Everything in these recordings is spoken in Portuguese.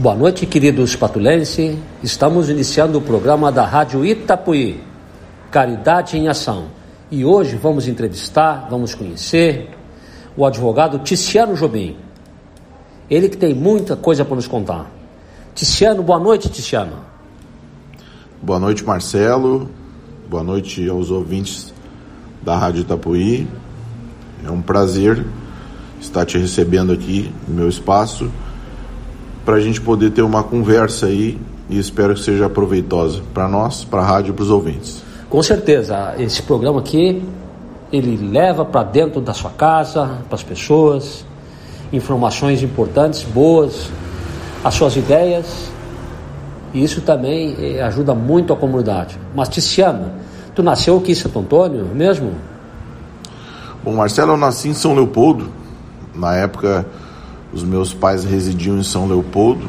Boa noite, queridos patulenses. Estamos iniciando o programa da Rádio Itapuí, Caridade em Ação. E hoje vamos entrevistar, vamos conhecer o advogado Ticiano Jobim. Ele que tem muita coisa para nos contar. Ticiano, boa noite, Ticiano. Boa noite, Marcelo. Boa noite aos ouvintes da Rádio Itapuí. É um prazer estar te recebendo aqui no meu espaço para a gente poder ter uma conversa aí e espero que seja proveitosa para nós, para a rádio e para os ouvintes. Com certeza, esse programa aqui ele leva para dentro da sua casa, para as pessoas, informações importantes, boas, as suas ideias, e isso também eh, ajuda muito a comunidade. Mas Ticiano, tu nasceu aqui em Santo Antônio mesmo? Bom, Marcelo, eu nasci em São Leopoldo. Na época, os meus pais residiam em São Leopoldo,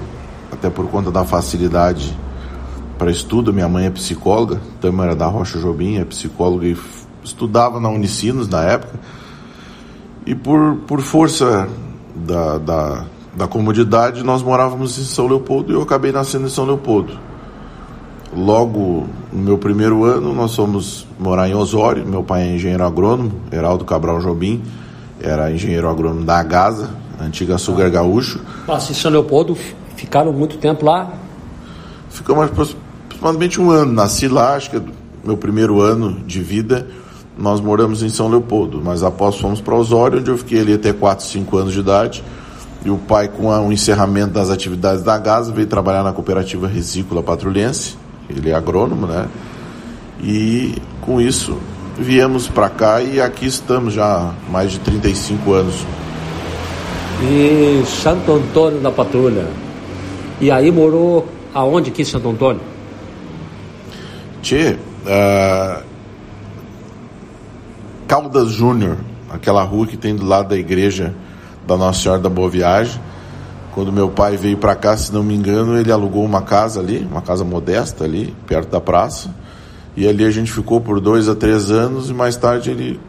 até por conta da facilidade para estudo. Minha mãe é psicóloga, Tâmara da Rocha Jobim é psicóloga e estudava na Unicinos na época. E por, por força da, da, da comodidade, nós morávamos em São Leopoldo e eu acabei nascendo em São Leopoldo. Logo no meu primeiro ano, nós fomos morar em Osório. Meu pai é engenheiro agrônomo, Heraldo Cabral Jobim, era engenheiro agrônomo da Agasa, antiga Sugar Gaúcho. Em São Leopoldo ficaram muito tempo lá? Ficamos aproximadamente um ano. Nasci lá, acho que é meu primeiro ano de vida, nós moramos em São Leopoldo, mas após fomos para Osório, onde eu fiquei ali até 4, 5 anos de idade. E o pai, com o encerramento das atividades da Agasa, veio trabalhar na cooperativa Resícola Patrulhense ele é agrônomo, né? E com isso viemos para cá e aqui estamos já há mais de 35 anos. E Santo Antônio da Patrulha. E aí morou aonde aqui Santo Antônio? Tchê, uh, Caldas Júnior, aquela rua que tem do lado da igreja da Nossa Senhora da Boa Viagem quando meu pai veio para cá, se não me engano, ele alugou uma casa ali, uma casa modesta ali, perto da praça. E ali a gente ficou por dois a três anos e mais tarde ele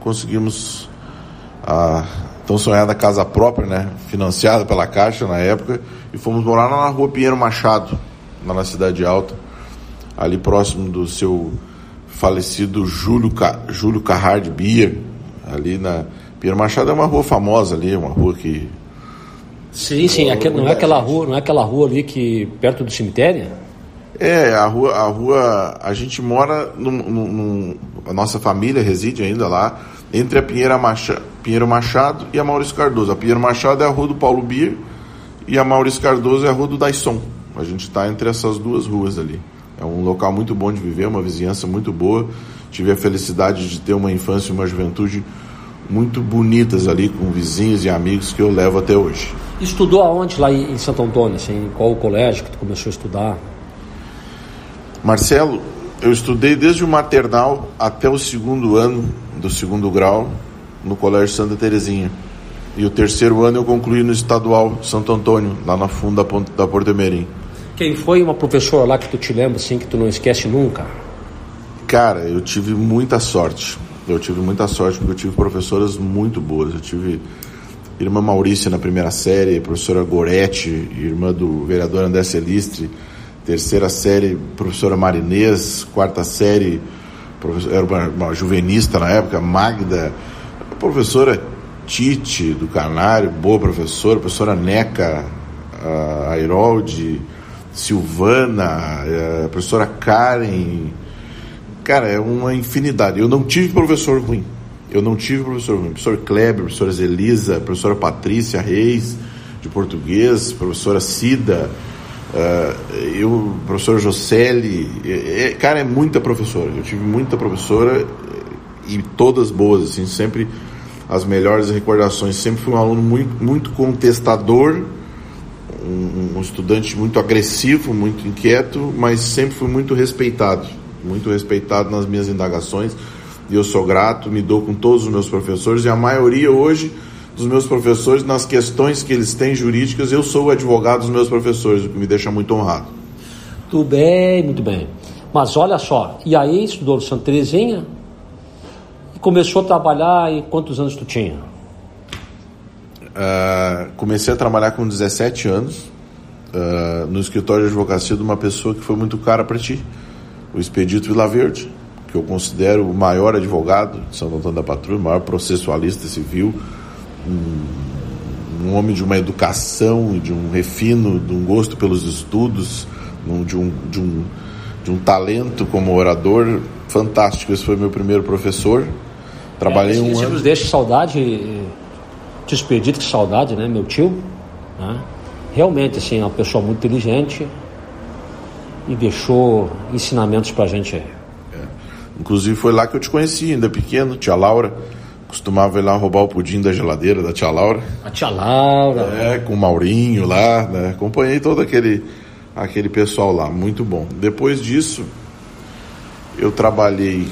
conseguimos a tão sonhada casa própria, né? Financiada pela Caixa na época. E fomos morar na rua Pinheiro Machado, lá na Cidade Alta, ali próximo do seu falecido Júlio, Júlio Carrard Bier, ali na Pinheiro Machado é uma rua famosa ali, uma rua que Sim, sim, aquele, não é aquela rua, não é aquela rua ali que perto do cemitério? É, a rua, a rua, a gente mora no a nossa família reside ainda lá entre a Pinheira Machado, Pinheiro Machado e a Maurício Cardoso. A Pinheiro Machado é a rua do Paulo Bier e a Maurício Cardoso é a rua do Daisson. A gente está entre essas duas ruas ali. É um local muito bom de viver, uma vizinhança muito boa. Tive a felicidade de ter uma infância e uma juventude muito bonitas ali com vizinhos e amigos que eu levo até hoje. Estudou aonde lá em Santo Antônio? Assim, qual o colégio que tu começou a estudar? Marcelo, eu estudei desde o maternal até o segundo ano do segundo grau no Colégio Santa Terezinha. E o terceiro ano eu concluí no Estadual Santo Antônio, lá na funda da Porto Emerim. Quem foi uma professora lá que tu te lembra assim que tu não esquece nunca? Cara, eu tive muita sorte. Eu tive muita sorte porque eu tive professoras muito boas. Eu tive irmã Maurícia na primeira série, professora Goretti, irmã do vereador André Celistre, terceira série, professora Marinês, quarta série, era uma, uma juvenista na época, Magda, professora Tite do Canário, boa professora, professora Neca, a Airoldi, Silvana, a professora Karen, cara, é uma infinidade. Eu não tive professor ruim. Eu não tive professor ruim. Professor Kleber, professora Zelisa, professora Patrícia Reis, de português, professora Cida, uh, eu, professora Jocelyn. É, é, cara, é muita professora. Eu tive muita professora e todas boas, assim, sempre as melhores recordações. Sempre fui um aluno muito, muito contestador, um, um estudante muito agressivo, muito inquieto, mas sempre fui muito respeitado. Muito respeitado nas minhas indagações e eu sou grato, me dou com todos os meus professores e a maioria hoje dos meus professores, nas questões que eles têm jurídicas, eu sou o advogado dos meus professores, o que me deixa muito honrado. Tudo bem, muito bem. Mas olha só, e aí estudou no Santa Terezinha e começou a trabalhar e quantos anos tu tinha? Uh, comecei a trabalhar com 17 anos, uh, no escritório de advocacia de uma pessoa que foi muito cara para ti, o Expedito Vila Verde, que eu considero o maior advogado de Santo Antônio da Patrulha, o maior processualista civil, um, um homem de uma educação, de um refino, de um gosto pelos estudos, de, um, de, um, de um talento como orador fantástico. Esse foi meu primeiro professor. Trabalhei é, um ano. nos deixa saudade, te expedito que saudade, né? Meu tio, né? realmente assim, é uma pessoa muito inteligente e deixou ensinamentos pra gente aí. É. Inclusive foi lá que eu te conheci, ainda pequeno, tia Laura. Costumava ir lá roubar o pudim da geladeira da tia Laura. A tia Laura. É, com o Maurinho lá, né? Acompanhei todo aquele, aquele pessoal lá, muito bom. Depois disso, eu trabalhei,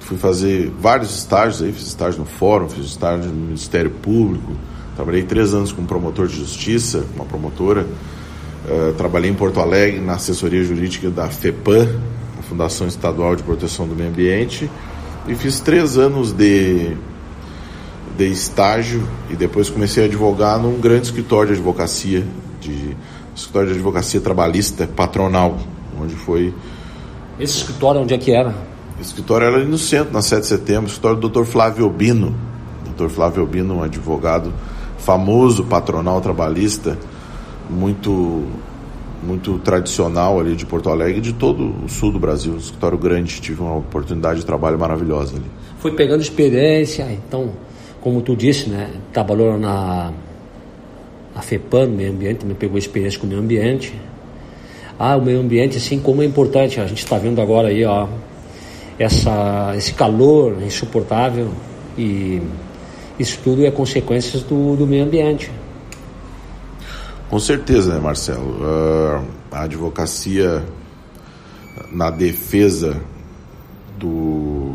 fui fazer vários estágios aí, fiz estágio no fórum, fiz estágio no Ministério Público, trabalhei três anos com promotor de justiça, uma promotora, uh, trabalhei em Porto Alegre na assessoria jurídica da FEPAM, a Fundação Estadual de Proteção do Meio Ambiente, e fiz três anos de de estágio e depois comecei a advogar num grande escritório de advocacia, de escritório de advocacia trabalhista patronal, onde foi. Esse escritório onde é que era? Esse escritório era ali no centro, na 7 de setembro, escritório do Dr. Flávio Obino. Dr. Flávio Obino, um advogado famoso, patronal trabalhista, muito muito tradicional ali de Porto Alegre e de todo o sul do Brasil, um escritório grande, tive uma oportunidade de trabalho maravilhosa ali. Foi pegando experiência, então como tu disse, né, trabalhou na, na FEPAM, no meio ambiente, também pegou experiência com o meio ambiente. Ah, o meio ambiente, assim, como é importante, a gente está vendo agora aí, ó, essa, esse calor insuportável e isso tudo é consequências do, do meio ambiente. Com certeza, né, Marcelo? Uh, a advocacia na defesa do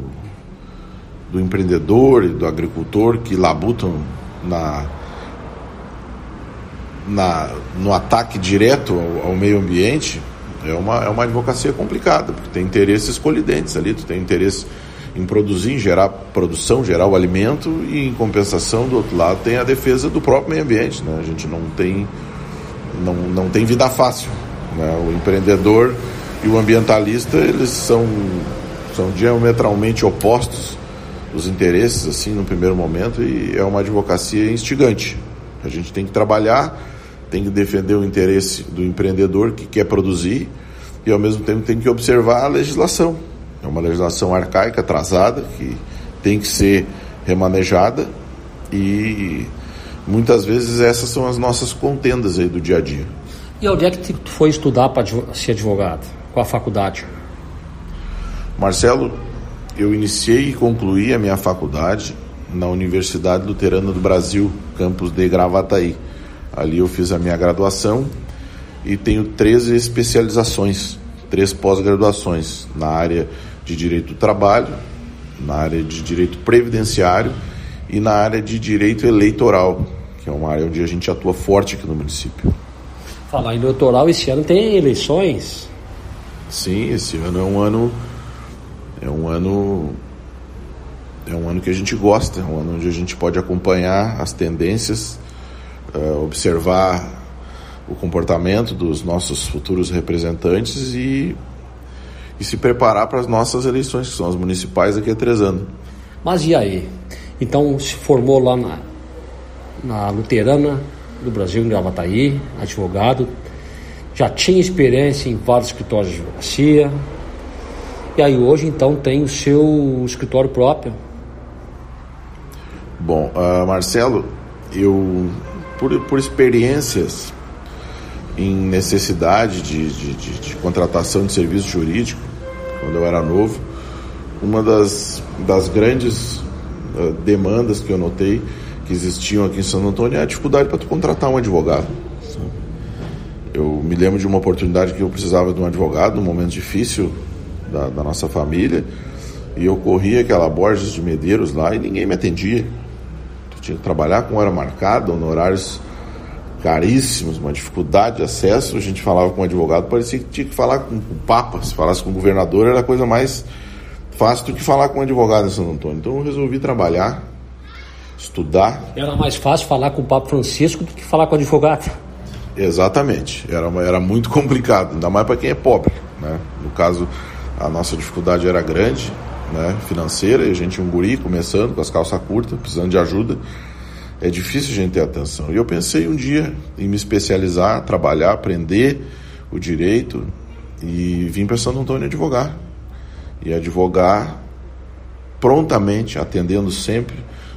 do empreendedor e do agricultor que labutam na, na, no ataque direto ao, ao, meio ambiente é uma, é uma advocacia complicada, porque tem interesses colidentes ali, tu tem interesse em produzir, em gerar produção, gerar o alimento e em compensação do outro lado tem a defesa do próprio meio ambiente, né? A gente não tem não, não tem vida fácil, né? O empreendedor e o ambientalista, eles são são diametralmente opostos os interesses assim no primeiro momento e é uma advocacia instigante. A gente tem que trabalhar, tem que defender o interesse do empreendedor que quer produzir e ao mesmo tempo tem que observar a legislação. É uma legislação arcaica, atrasada, que tem que ser remanejada e muitas vezes essas são as nossas contendas aí do dia a dia. E onde é que tu foi estudar para ser advogado? Qual a faculdade? Marcelo, eu iniciei e concluí a minha faculdade na Universidade Luterana do Brasil, campus de Gravataí. Ali eu fiz a minha graduação e tenho três especializações, três pós-graduações na área de direito do trabalho, na área de direito previdenciário e na área de direito eleitoral, que é uma área onde a gente atua forte aqui no município. Falar em eleitoral, esse ano tem eleições? Sim, esse ano é um ano é um ano é um ano que a gente gosta, é um ano onde a gente pode acompanhar as tendências, uh, observar o comportamento dos nossos futuros representantes e, e se preparar para as nossas eleições, que são as municipais daqui a três anos. Mas e aí? Então se formou lá na, na Luterana do Brasil, em Gravataí, advogado, já tinha experiência em vários escritórios de advocacia, e aí hoje então tem o seu escritório próprio. Bom, uh, Marcelo, eu por, por experiências em necessidade de, de, de, de, contratação de serviço jurídico, quando eu era novo, uma das, das grandes uh, demandas que eu notei que existiam aqui em Santo Antônio é a dificuldade para tu contratar um advogado. Eu me lembro de uma oportunidade que eu precisava de um advogado num momento difícil da, da nossa família. E eu corria aquela Borges de Medeiros lá e ninguém me atendia. Eu tinha que trabalhar com hora marcada, honorários caríssimos, uma dificuldade de acesso. A gente falava com um advogado, parecia que tinha que falar com o Papa. Se falasse com o governador, era a coisa mais fácil do que falar com um advogado em São Antônio. Então eu resolvi trabalhar, estudar. Era mais fácil falar com o Papa Francisco do que falar com o advogado. Exatamente. Era, era muito complicado, ainda mais para quem é pobre. Né? No caso, a nossa dificuldade era grande, né? financeira, e a gente um guri começando com as calças curtas, precisando de ajuda. É difícil a gente ter atenção. E eu pensei um dia em me especializar, trabalhar, aprender o direito e vim para Santo Antônio advogar. E advogar prontamente, atendendo sempre,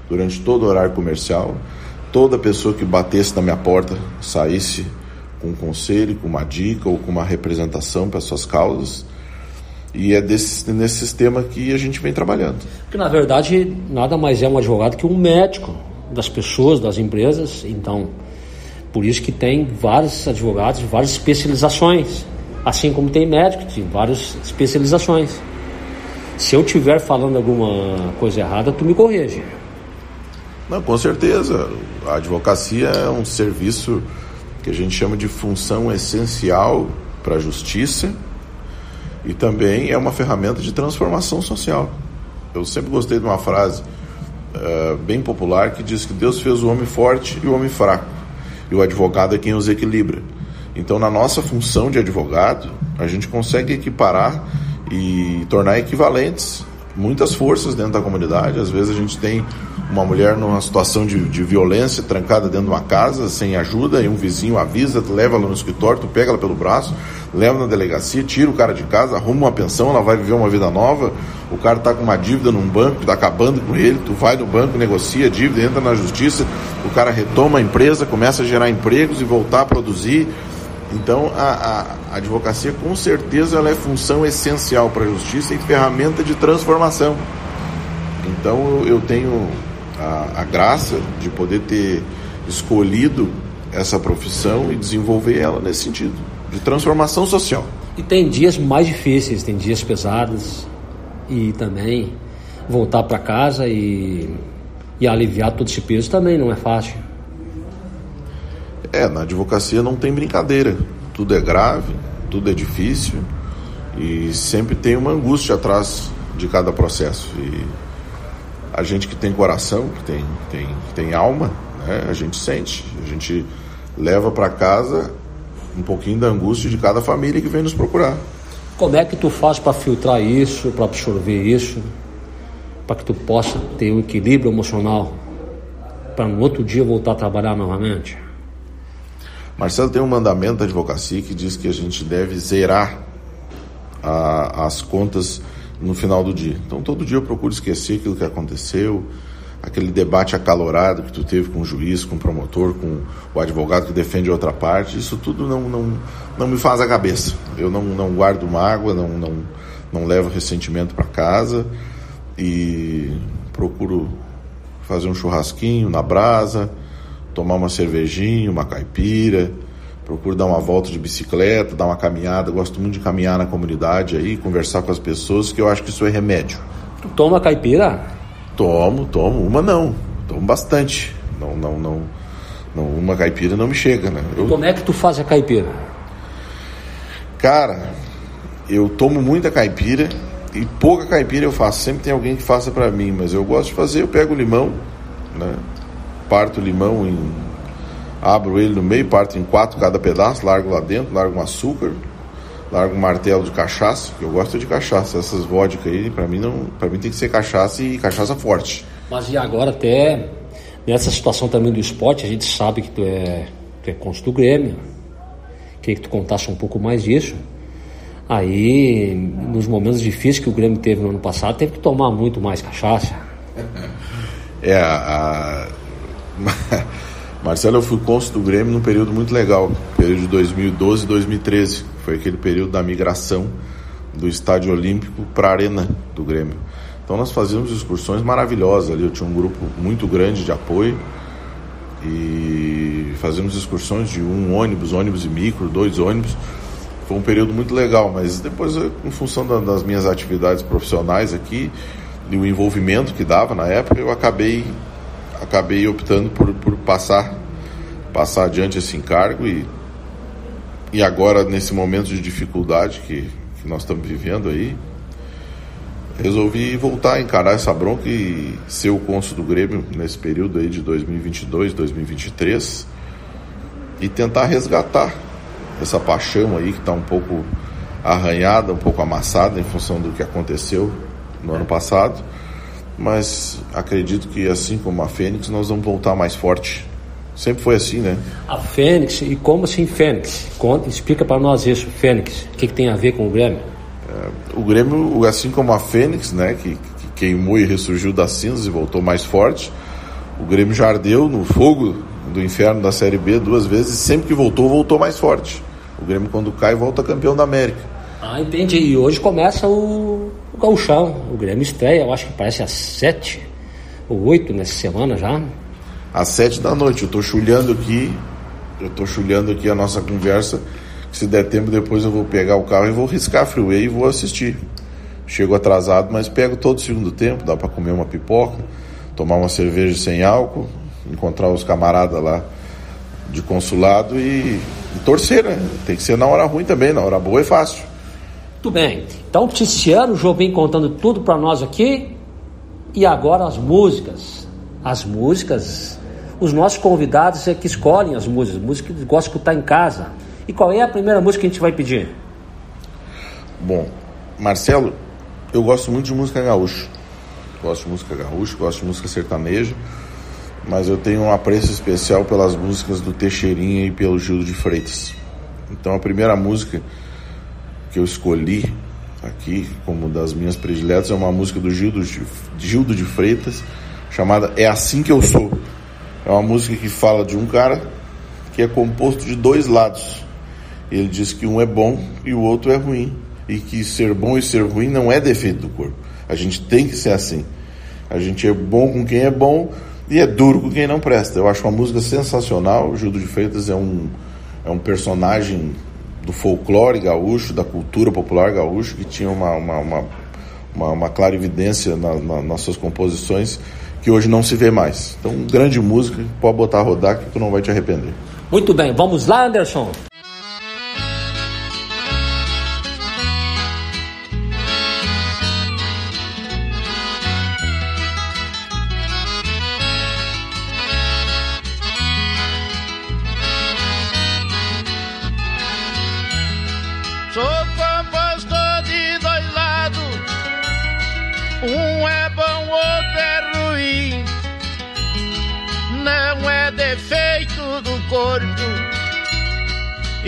durante todo o horário comercial. Toda pessoa que batesse na minha porta saísse com um conselho, com uma dica ou com uma representação para suas causas. E é desse, nesse sistema que a gente vem trabalhando. Porque, na verdade, nada mais é um advogado que um médico das pessoas, das empresas. Então, por isso que tem vários advogados, várias especializações. Assim como tem médico, tem várias especializações. Se eu estiver falando alguma coisa errada, tu me corrige. Não, com certeza. A advocacia é um serviço que a gente chama de função essencial para a justiça e também é uma ferramenta de transformação social. Eu sempre gostei de uma frase uh, bem popular que diz que Deus fez o homem forte e o homem fraco, e o advogado é quem os equilibra. Então, na nossa função de advogado, a gente consegue equiparar e tornar equivalentes muitas forças dentro da comunidade. Às vezes a gente tem uma mulher numa situação de, de violência, trancada dentro de uma casa, sem ajuda, e um vizinho avisa, leva ela no escritório, tu pega ela pelo braço, leva na delegacia, tira o cara de casa, arruma uma pensão, ela vai viver uma vida nova. O cara está com uma dívida num banco, está acabando com ele, tu vai no banco, negocia a dívida, entra na justiça, o cara retoma a empresa, começa a gerar empregos e voltar a produzir. Então, a, a, advocacia, com certeza, ela é função essencial para a justiça e ferramenta de transformação. Então, eu, tenho a, a, graça de poder ter escolhido essa profissão e desenvolver ela nesse sentido, de transformação social. E tem dias mais difíceis, tem dias pesados, e também voltar para casa e, e aliviar todo esse peso também não é fácil. É, na advocacia não tem brincadeira. Tudo é grave, tudo é difícil e sempre tem uma angústia atrás de cada processo. E a gente que tem coração, que tem, tem, tem alma, né, a gente sente, a gente leva para casa um pouquinho da angústia de cada família que vem nos procurar. Como é que tu faz para filtrar isso, para absorver isso, para que tu possa ter um equilíbrio emocional, para no outro dia voltar a trabalhar novamente? Marcelo tem um mandamento da advocacia que diz que a gente deve zerar a, as contas no final do dia. Então todo dia eu procuro esquecer aquilo que aconteceu, aquele debate acalorado que tu teve com o juiz, com o promotor, com o advogado que defende outra parte. Isso tudo não, não, não me faz a cabeça. Eu não, não guardo mágoa, não, não, não levo ressentimento para casa e procuro fazer um churrasquinho na brasa tomar uma cervejinha, uma caipira, procuro dar uma volta de bicicleta, dar uma caminhada, gosto muito de caminhar na comunidade aí, conversar com as pessoas, que eu acho que isso é remédio. Tu toma caipira? Tomo, tomo, uma não, tomo bastante. Não, não, não, não uma caipira não me chega, né? Eu... Como é que tu faz a caipira? Cara, eu tomo muita caipira e pouca caipira eu faço. Sempre tem alguém que faça para mim, mas eu gosto de fazer. Eu pego o limão, né? Parto o limão em. abro ele no meio, parto em quatro cada pedaço, largo lá dentro, largo um açúcar, largo um martelo de cachaça, que eu gosto de cachaça. Essas vodka aí, para mim não. para mim tem que ser cachaça e cachaça forte. Mas e agora até nessa situação também do esporte, a gente sabe que tu é, tu é contra do Grêmio. Queria que tu contasse um pouco mais disso. Aí, nos momentos difíceis que o Grêmio teve no ano passado, teve que tomar muito mais cachaça. É, a, Marcelo, eu fui cônsul do Grêmio num período muito legal, período de 2012 e 2013. Foi aquele período da migração do Estádio Olímpico para a Arena do Grêmio. Então nós fazíamos excursões maravilhosas ali. Eu tinha um grupo muito grande de apoio e fazíamos excursões de um ônibus, ônibus e micro, dois ônibus. Foi um período muito legal, mas depois, em função das minhas atividades profissionais aqui e o envolvimento que dava na época, eu acabei acabei optando por, por passar passar adiante esse encargo e, e agora nesse momento de dificuldade que, que nós estamos vivendo aí resolvi voltar a encarar essa bronca e ser o cônsul do Grêmio nesse período aí de 2022, 2023 e tentar resgatar essa paixão aí que está um pouco arranhada, um pouco amassada em função do que aconteceu no ano passado. Mas acredito que assim como a Fênix, nós vamos voltar mais forte. Sempre foi assim, né? A Fênix, e como assim Fênix? Conta, explica para nós isso, Fênix. O que, que, tem a ver com o Grêmio? É, o Grêmio, assim como a Fênix, né, que, que queimou e ressurgiu das cinzas e voltou mais forte, o Grêmio já ardeu no fogo do inferno da Série B duas vezes e sempre que voltou, voltou mais forte. O Grêmio, quando cai, volta campeão da América. Ah, entendi. E hoje começa o, o gauchão. O Grêmio estreia, eu acho que parece às sete ou oito nessa semana já. Às sete da noite. Eu estou chulhando aqui, eu estou chulhando aqui a nossa conversa. Se der tempo, depois eu vou pegar o carro e vou riscar a freeway e vou assistir. Chego atrasado, mas pego todo o segundo tempo, dá para comer uma pipoca, tomar uma cerveja sem álcool, encontrar os camaradas lá de consulado e, e torcer, né? Tem que ser na hora ruim também, na hora boa é fácil. Muito bem. Então, Ticiano, o João vem contando tudo para nós aqui. E agora as músicas. As músicas, os nossos convidados é que escolhem as músicas, músicas que gostam de escutar em casa. E qual é a primeira música que a gente vai pedir? Bom, Marcelo, eu gosto muito de música gaúcha. Gosto de música gaúcha, gosto de música sertaneja, mas eu tenho um apreço especial pelas músicas do Teixeirinha e pelo Gildo de Freitas. Então a primeira música que eu escolhi aqui como das minhas prediletas é uma música do Gildo de, Gildo de Freitas chamada É Assim Que Eu Sou. É uma música que fala de um cara que é composto de dois lados. Ele diz que um é bom e o outro é ruim. E que ser bom e ser ruim não é defeito do corpo. A gente tem que ser assim. A gente é bom com quem é bom e é duro com quem não presta. Eu acho uma música sensacional. O Gildo de Freitas é um, é um personagem do folclore gaúcho, da cultura popular gaúcho, que tinha uma, uma, uma, uma, uma clara evidência na, na, nas suas composições que hoje não se vê mais. Então, grande música, pode botar a rodar que tu não vai te arrepender. Muito bem, vamos lá, Anderson.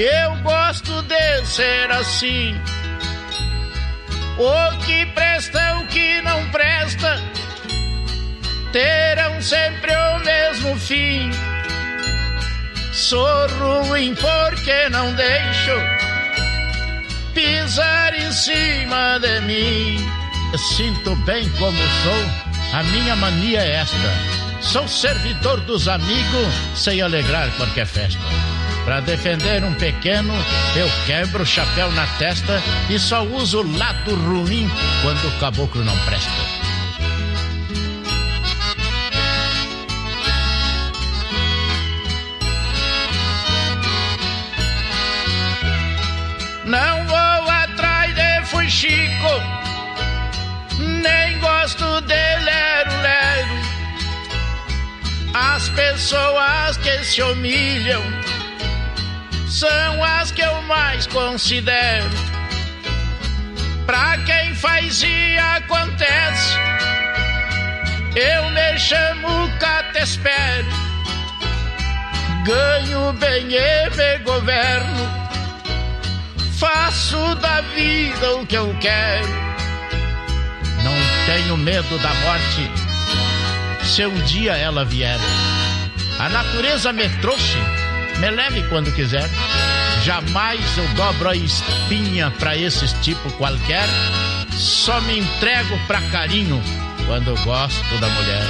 Eu gosto de ser assim. O que presta, o que não presta, terão sempre o mesmo fim. Sou ruim porque não deixo pisar em cima de mim. Sinto bem como sou, a minha mania é esta. Sou servidor dos amigos, sei alegrar qualquer festa. Para defender um pequeno, eu quebro o chapéu na testa e só uso o lado ruim quando o caboclo não presta. Não vou atrás de fuxico, nem gosto de lero-lero. As pessoas que se humilham são as que eu mais considero. Pra quem faz e acontece, eu me chamo Catespero. Ganho bem e me governo, faço da vida o que eu quero. Não tenho medo da morte, se um dia ela vier. A natureza me trouxe me leve quando quiser. Jamais eu dobro a espinha pra esses tipo qualquer. Só me entrego pra carinho quando gosto da mulher.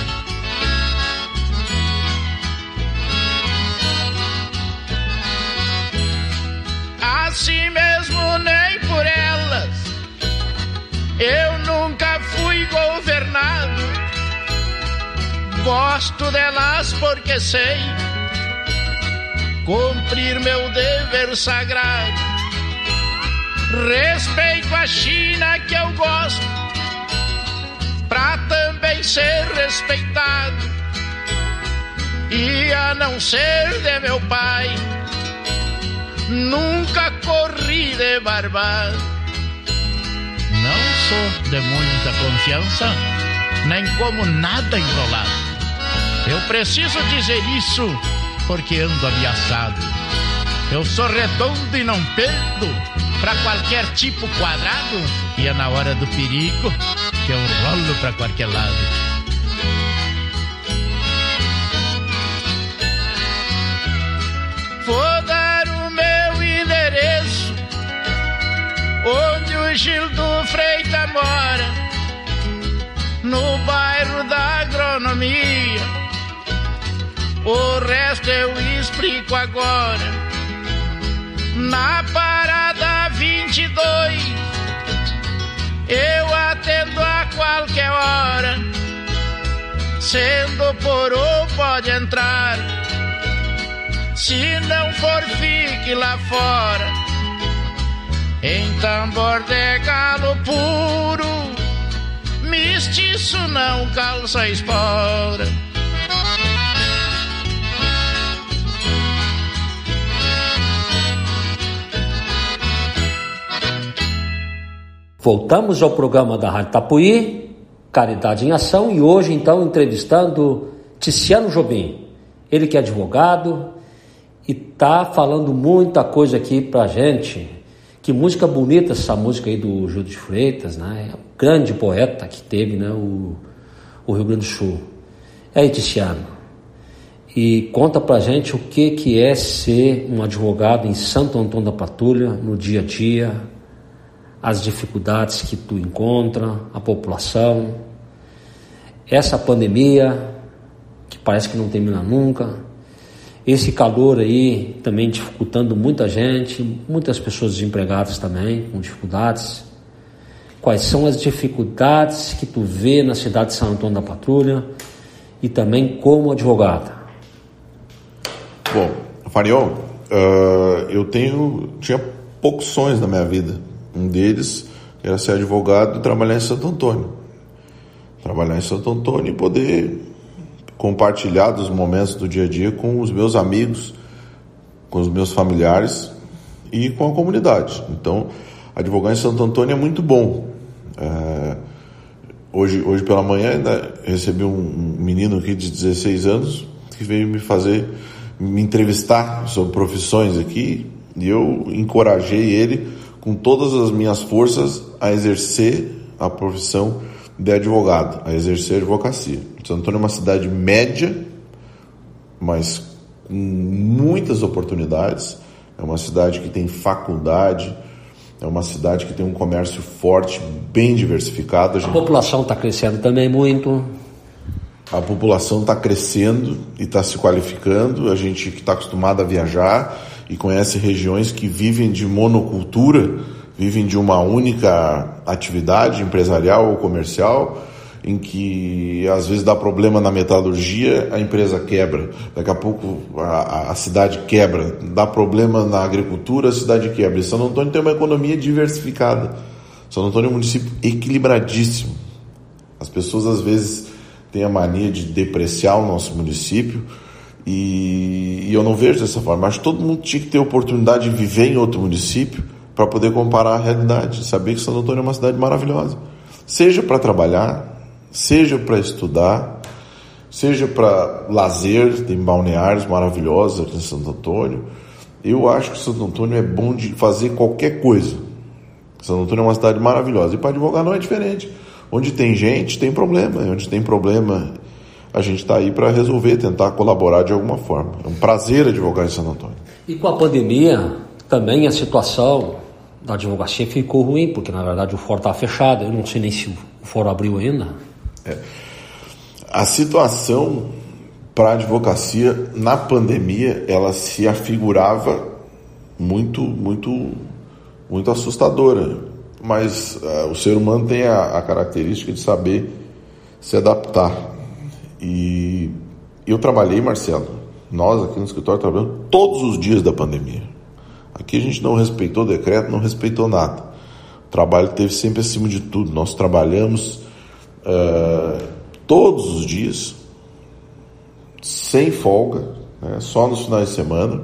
Assim mesmo, nem por elas, eu nunca fui governado. Gosto delas porque sei cumprir meu dever sagrado. Respeito a China que eu gosto, pra também ser respeitado. E a não ser de meu pai, nunca corri de barbado. Não sou de muita confiança, nem como nada enrolado. Eu preciso dizer isso porque ando ameaçado. Eu sou redondo e não perdo para qualquer tipo quadrado, e é na hora do perigo que eu rolo para qualquer lado. Vou dar o meu endereço onde o Gildo Freita mora, no bairro da agronomia. O resto eu explico agora. Na parada 22, eu atendo a qualquer hora. Sendo por ou pode entrar se não for, fique lá fora. Em tambor de galo puro, mistiço não calça espora. Voltamos ao programa da Rádio Tapuí, Caridade em Ação, e hoje então entrevistando Ticiano Jobim. Ele que é advogado, e tá falando muita coisa aqui pra gente. Que música bonita essa música aí do Júlio de Freitas, né? É um grande poeta que teve, né? O, o Rio Grande do Sul. É aí, Tiziano. E conta pra gente o que, que é ser um advogado em Santo Antônio da Patrulha no dia a dia, as dificuldades que tu encontra, a população, essa pandemia que parece que não termina nunca esse calor aí também dificultando muita gente, muitas pessoas desempregadas também, com dificuldades. Quais são as dificuldades que tu vê na cidade de São Antônio da Patrulha e também como advogada? Bom, Farion, uh, eu tenho, tinha poucos sonhos na minha vida. Um deles era ser advogado e trabalhar em Santo Antônio. Trabalhar em Santo Antônio e poder compartilhar dos momentos do dia a dia com os meus amigos, com os meus familiares e com a comunidade. Então, advogar em Santo Antônio é muito bom. É, hoje, hoje pela manhã ainda recebi um menino aqui de 16 anos que veio me fazer, me entrevistar sobre profissões aqui e eu encorajei ele com todas as minhas forças a exercer a profissão de advogado, a exercer a advocacia. Santo Antônio é uma cidade média, mas com muitas oportunidades. É uma cidade que tem faculdade, é uma cidade que tem um comércio forte, bem diversificado. A, a população está crescendo também muito. A população está crescendo e está se qualificando. A gente que está acostumado a viajar e conhece regiões que vivem de monocultura vivem de uma única atividade empresarial ou comercial, em que às vezes dá problema na metalurgia, a empresa quebra, daqui a pouco a, a cidade quebra, dá problema na agricultura, a cidade quebra. E São Antônio tem uma economia diversificada. São Antônio é um município equilibradíssimo. As pessoas às vezes têm a mania de depreciar o nosso município. E, e eu não vejo dessa forma. Acho que todo mundo tinha que ter oportunidade de viver em outro município para poder comparar a realidade, saber que Santo Antônio é uma cidade maravilhosa, seja para trabalhar, seja para estudar, seja para lazer, tem balneários maravilhosos aqui em Santo Antônio. Eu acho que Santo Antônio é bom de fazer qualquer coisa. Santo Antônio é uma cidade maravilhosa e para advogar não é diferente. Onde tem gente, tem problema. Onde tem problema, a gente está aí para resolver, tentar colaborar de alguma forma. É um prazer advogar em Santo Antônio. E com a pandemia, também a situação da advocacia ficou ruim, porque na verdade o fórum estava fechado. Eu não sei nem se o fórum abriu ainda. É. A situação para a advocacia na pandemia ela se afigurava muito, muito, muito assustadora. Mas uh, o ser humano tem a, a característica de saber se adaptar. E eu trabalhei, Marcelo, nós aqui no escritório trabalhamos todos os dias da pandemia. Aqui a gente não respeitou o decreto, não respeitou nada. O trabalho teve sempre acima de tudo. Nós trabalhamos uh, todos os dias, sem folga, né, só nos finais de semana.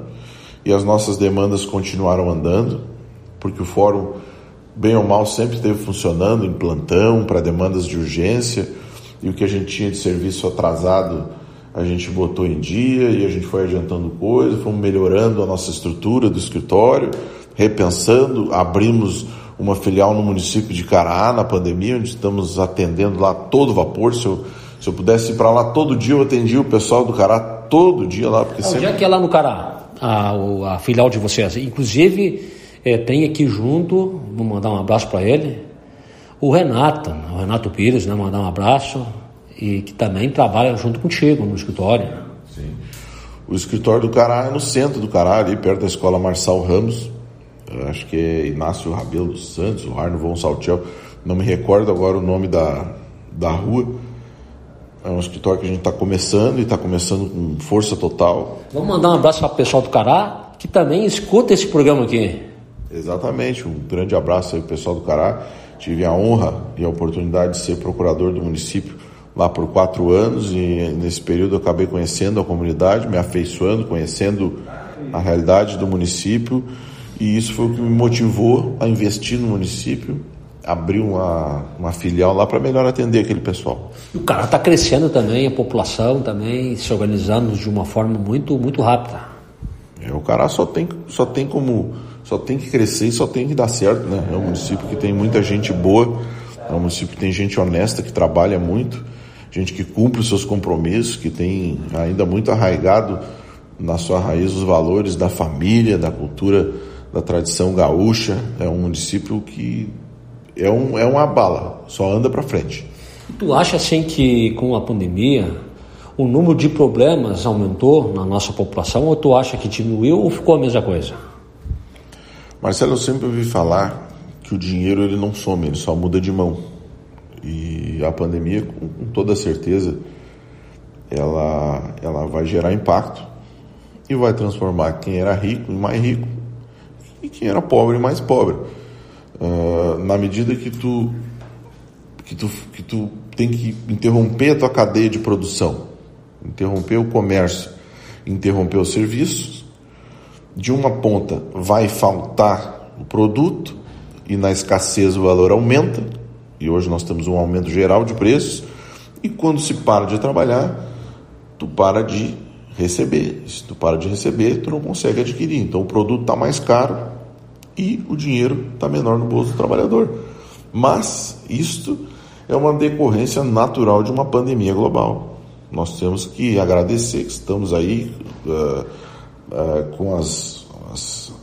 e as nossas demandas continuaram andando, porque o fórum, bem ou mal, sempre esteve funcionando em plantão, para demandas de urgência, e o que a gente tinha de serviço atrasado a gente botou em dia e a gente foi adiantando coisas, fomos melhorando a nossa estrutura do escritório, repensando, abrimos uma filial no município de Caraá na pandemia, onde estamos atendendo lá todo vapor. Se eu, se eu pudesse ir para lá todo dia, eu atendia o pessoal do Cará todo dia lá. Porque sempre... Onde é que é lá no Cará, a, a filial de vocês? Inclusive, é, tem aqui junto, vou mandar um abraço para ele, o Renato, o Renato Pires, né, mandar um abraço e que também trabalha junto contigo no escritório. Sim. O escritório do Cará é no centro do Cará, ali perto da escola Marçal Ramos. Eu acho que é Inácio Rabelo dos Santos, o Arno Von Saltiel. Não me recordo agora o nome da, da rua. É um escritório que a gente está começando e está começando com força total. Vamos mandar um abraço para o pessoal do Cará, que também escuta esse programa aqui. Exatamente, um grande abraço aí pessoal do Cará. Tive a honra e a oportunidade de ser procurador do município lá por quatro anos e nesse período eu acabei conhecendo a comunidade, me afeiçoando, conhecendo a realidade do município e isso foi o que me motivou a investir no município, abrir uma, uma filial lá para melhor atender aquele pessoal. O cara está crescendo também, a população também se organizando de uma forma muito muito rápida. É, o cara só tem só tem como só tem que crescer e só tem que dar certo, né? É um município que tem muita gente boa, é um município que tem gente honesta que trabalha muito gente que cumpre os seus compromissos, que tem ainda muito arraigado na sua raiz os valores da família, da cultura, da tradição gaúcha. É um município que é, um, é uma bala, só anda para frente. Tu acha assim que com a pandemia o número de problemas aumentou na nossa população ou tu acha que diminuiu ou ficou a mesma coisa? Marcelo, eu sempre ouvi falar que o dinheiro ele não some, ele só muda de mão. E a pandemia, com, toda certeza, ela, ela vai gerar impacto e vai transformar quem era rico em mais rico e quem era pobre em mais pobre. Uh, na medida que tu, que, tu, que tu tem que interromper a tua cadeia de produção, interromper o comércio, interromper os serviços, de uma ponta vai faltar o produto e na escassez o valor aumenta, e hoje nós temos um aumento geral de preços. E quando se para de trabalhar, tu para de receber. Se tu para de receber, tu não consegue adquirir. Então o produto está mais caro e o dinheiro está menor no bolso do trabalhador. Mas isto é uma decorrência natural de uma pandemia global. Nós temos que agradecer que estamos aí uh, uh, com as, as,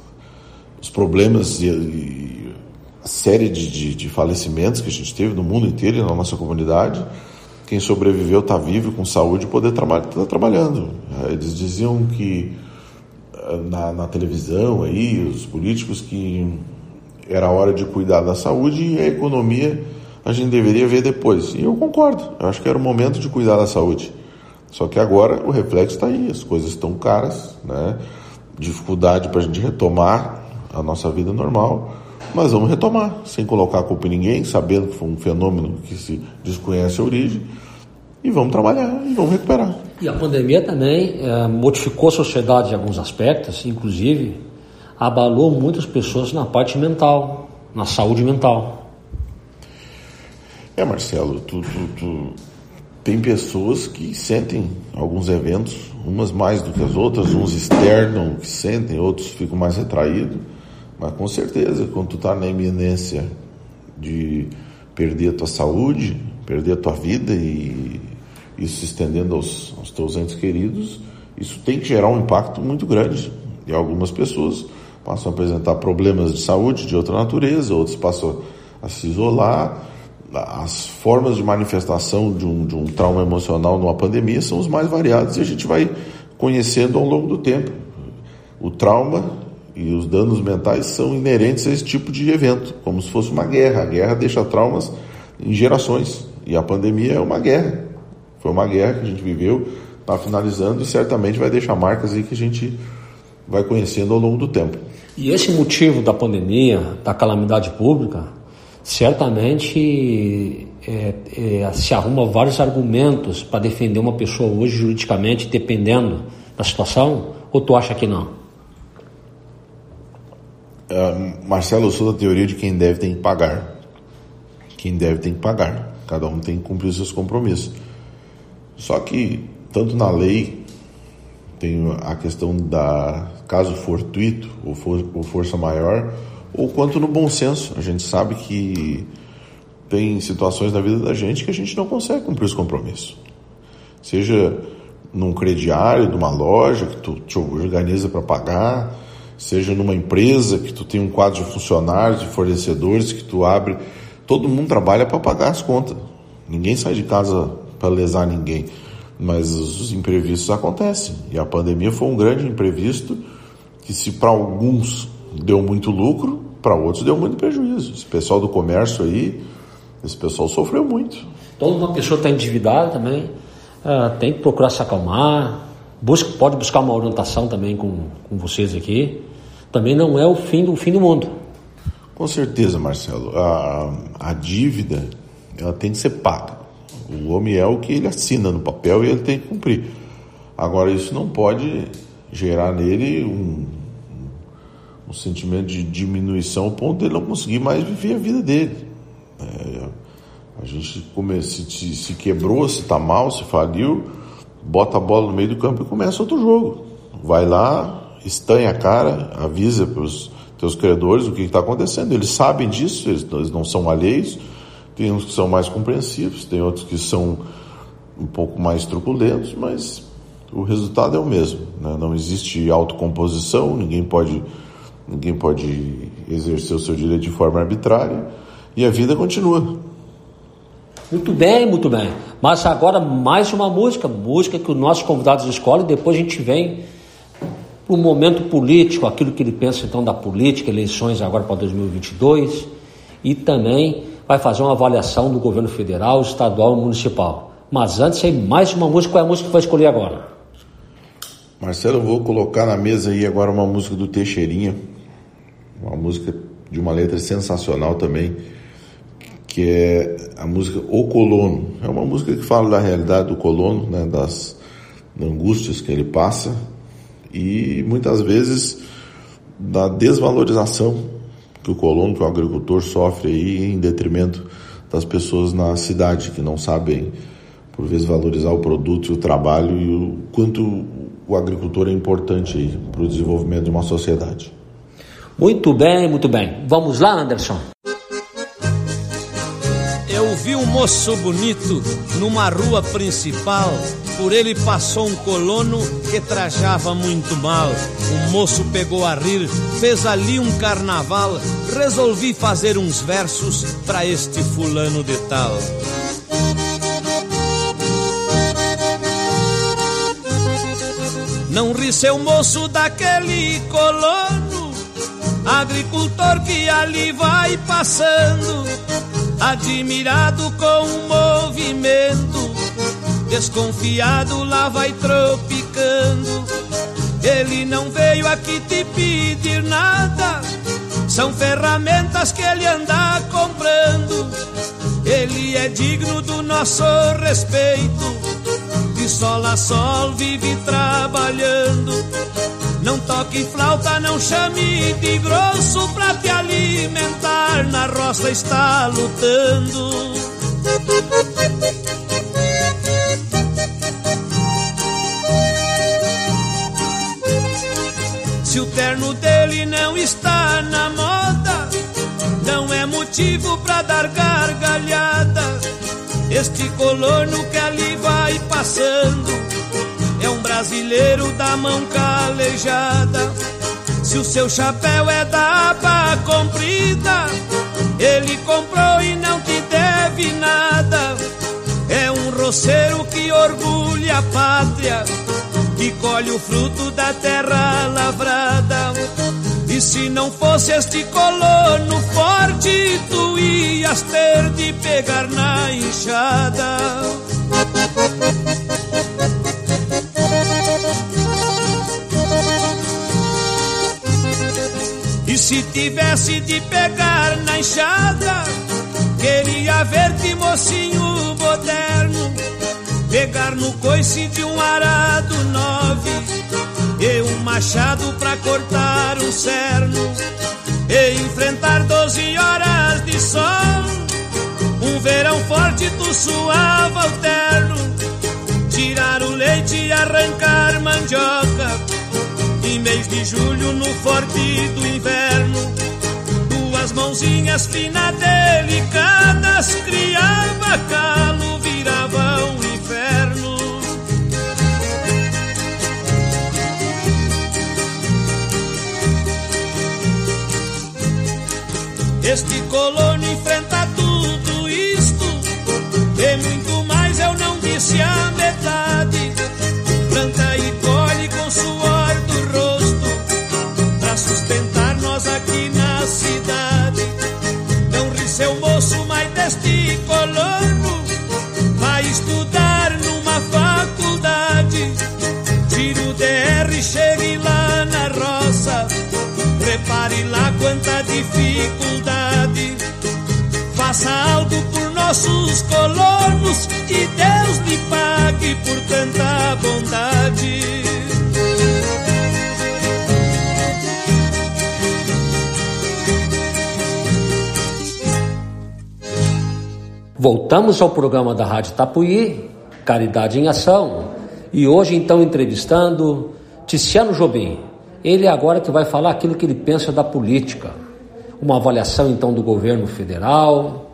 os problemas e, e série de, de, de, falecimentos que a gente teve no mundo inteiro e na nossa comunidade. Quem sobreviveu está vivo, com saúde, poder trabalhar, tá trabalhando. Eles diziam que eh, na, na, televisão aí, os políticos, que era hora de cuidar da saúde e a economia a gente deveria ver depois. E eu concordo, eu acho que era o momento de cuidar da saúde. Só que agora o reflexo está aí, as coisas estão caras, né? dificuldade para a gente retomar a nossa vida normal mas vamos retomar, sem colocar a culpa em ninguém, sabendo que foi um fenômeno que se desconhece a origem, e vamos trabalhar e vamos recuperar. E a pandemia também é, modificou a sociedade em alguns aspectos, inclusive abalou muitas pessoas na parte mental, na saúde mental. É, Marcelo, tu, tu, tu, tem pessoas que sentem alguns eventos, umas mais do que as outras, uns externam que sentem, outros ficam mais retraídos mas com certeza, quando tu está na iminência de perder a tua saúde, perder a tua vida e isso se estendendo aos, aos teus entes queridos, isso tem que gerar um impacto muito grande. E algumas pessoas passam a apresentar problemas de saúde de outra natureza, outros passam a se isolar. As formas de manifestação de um, de um trauma emocional numa pandemia são os mais variados e a gente vai conhecendo ao longo do tempo. O trauma e os danos mentais são inerentes a esse tipo de evento, como se fosse uma guerra. A guerra deixa traumas em gerações. E a pandemia é uma guerra. Foi uma guerra que a gente viveu, está finalizando e certamente vai deixar marcas aí que a gente vai conhecendo ao longo do tempo. E esse motivo da pandemia, da calamidade pública, certamente é, é, se arruma vários argumentos para defender uma pessoa hoje juridicamente, dependendo da situação, ou tu acha que não? Uh, Marcelo, eu sou da teoria de quem deve tem que pagar. Quem deve tem que pagar. Cada um tem que cumprir seus compromissos. Só que, tanto na lei, tem a questão da caso fortuito ou, for, ou força maior, ou quanto no bom senso. A gente sabe que tem situações na vida da gente que a gente não consegue cumprir os compromissos. Seja num crediário de uma loja que tu te organiza para pagar, seja numa empresa que tu tem um quadro de funcionários, de fornecedores que tu abre, todo mundo trabalha para pagar as contas. Ninguém sai de casa para lesar ninguém, mas os imprevistos acontecem. E a pandemia foi um grande imprevisto que se para alguns deu muito lucro, para outros deu muito prejuízo. Esse pessoal do comércio aí, esse pessoal sofreu muito. Toda uma pessoa está endividada também, uh, tem que procurar se acalmar, busca, pode buscar uma orientação também com, com vocês aqui. Também não é o fim do fim do mundo. Com certeza, Marcelo. A, a dívida ela tem que ser paga. O homem é o que ele assina no papel e ele tem que cumprir. Agora, isso não pode gerar nele um, um sentimento de diminuição ao ponto de ele não conseguir mais viver a vida dele. É, a gente se, se quebrou, se está mal, se faliu, bota a bola no meio do campo e começa outro jogo. Vai lá, estanha a cara, avisa para os teus credores o que está acontecendo. Eles sabem disso, eles, eles não são alheios. Tem uns que são mais compreensivos, tem outros que são um pouco mais truculentos, mas o resultado é o mesmo. Né? Não existe autocomposição, ninguém pode, ninguém pode exercer o seu direito de forma arbitrária e a vida continua. Muito bem, muito bem. Mas agora mais uma música, música que os nossos convidados escolhem, depois a gente vem para o momento político, aquilo que ele pensa então da política, eleições agora para 2022 e também vai fazer uma avaliação do governo federal, estadual e municipal. Mas antes aí mais uma música, qual é a música que vai escolher agora? Marcelo, eu vou colocar na mesa aí agora uma música do Teixeirinha, uma música de uma letra sensacional também, que é a música O Colono. É uma música que fala da realidade do colono, né, das angústias que ele passa e muitas vezes da desvalorização que o colono, que o agricultor sofre aí em detrimento das pessoas na cidade que não sabem por vezes valorizar o produto o trabalho e o quanto o agricultor é importante para o desenvolvimento de uma sociedade. Muito bem, muito bem. Vamos lá, Anderson. Eu vi um moço bonito numa rua principal. Por ele passou um colono que trajava muito mal. O moço pegou a rir, fez ali um carnaval. Resolvi fazer uns versos para este fulano de tal. Não ri seu moço daquele colono, agricultor que ali vai passando, admirado com o movimento, desconfiado lá vai tropicando. Ele não veio aqui te pedir nada, são ferramentas que ele anda comprando. Ele é digno do nosso respeito de sol a sol vive trabalhando. Não toque flauta, não chame de grosso pra te alimentar. Na roça está lutando. Se o terno dele não está na moda, não é motivo pra dar gargalhada este colono que ali vai passando brasileiro da mão calejada. Se o seu chapéu é da aba comprida, ele comprou e não te deve nada. É um roceiro que orgulha a pátria, que colhe o fruto da terra lavrada. E se não fosse este colono forte, tu ias ter de pegar na enxada. Se tivesse de pegar na enxada, queria ver-te mocinho moderno, pegar no coice de um arado nove e um machado pra cortar um cerno. e enfrentar doze horas de sol. Um verão forte tu suava o terno, tirar o leite e arrancar mandioca. Mês de julho no forte do inverno, duas mãozinhas finas delicadas criava calo, virava um inferno. Este colono enfrenta tudo isto E muito mais eu não disse a metade sustentar nós aqui na cidade. Não ri seu moço, mas deste colono Vai estudar numa faculdade. Tiro o DR, chegue lá na roça. Repare lá quanta dificuldade. Faça algo por nossos colonos. E Deus lhe pague por tanta bondade. Voltamos ao programa da Rádio Tapuí, Caridade em Ação, e hoje então entrevistando Ticiano Jobim. Ele é agora que vai falar aquilo que ele pensa da política. Uma avaliação então do governo federal,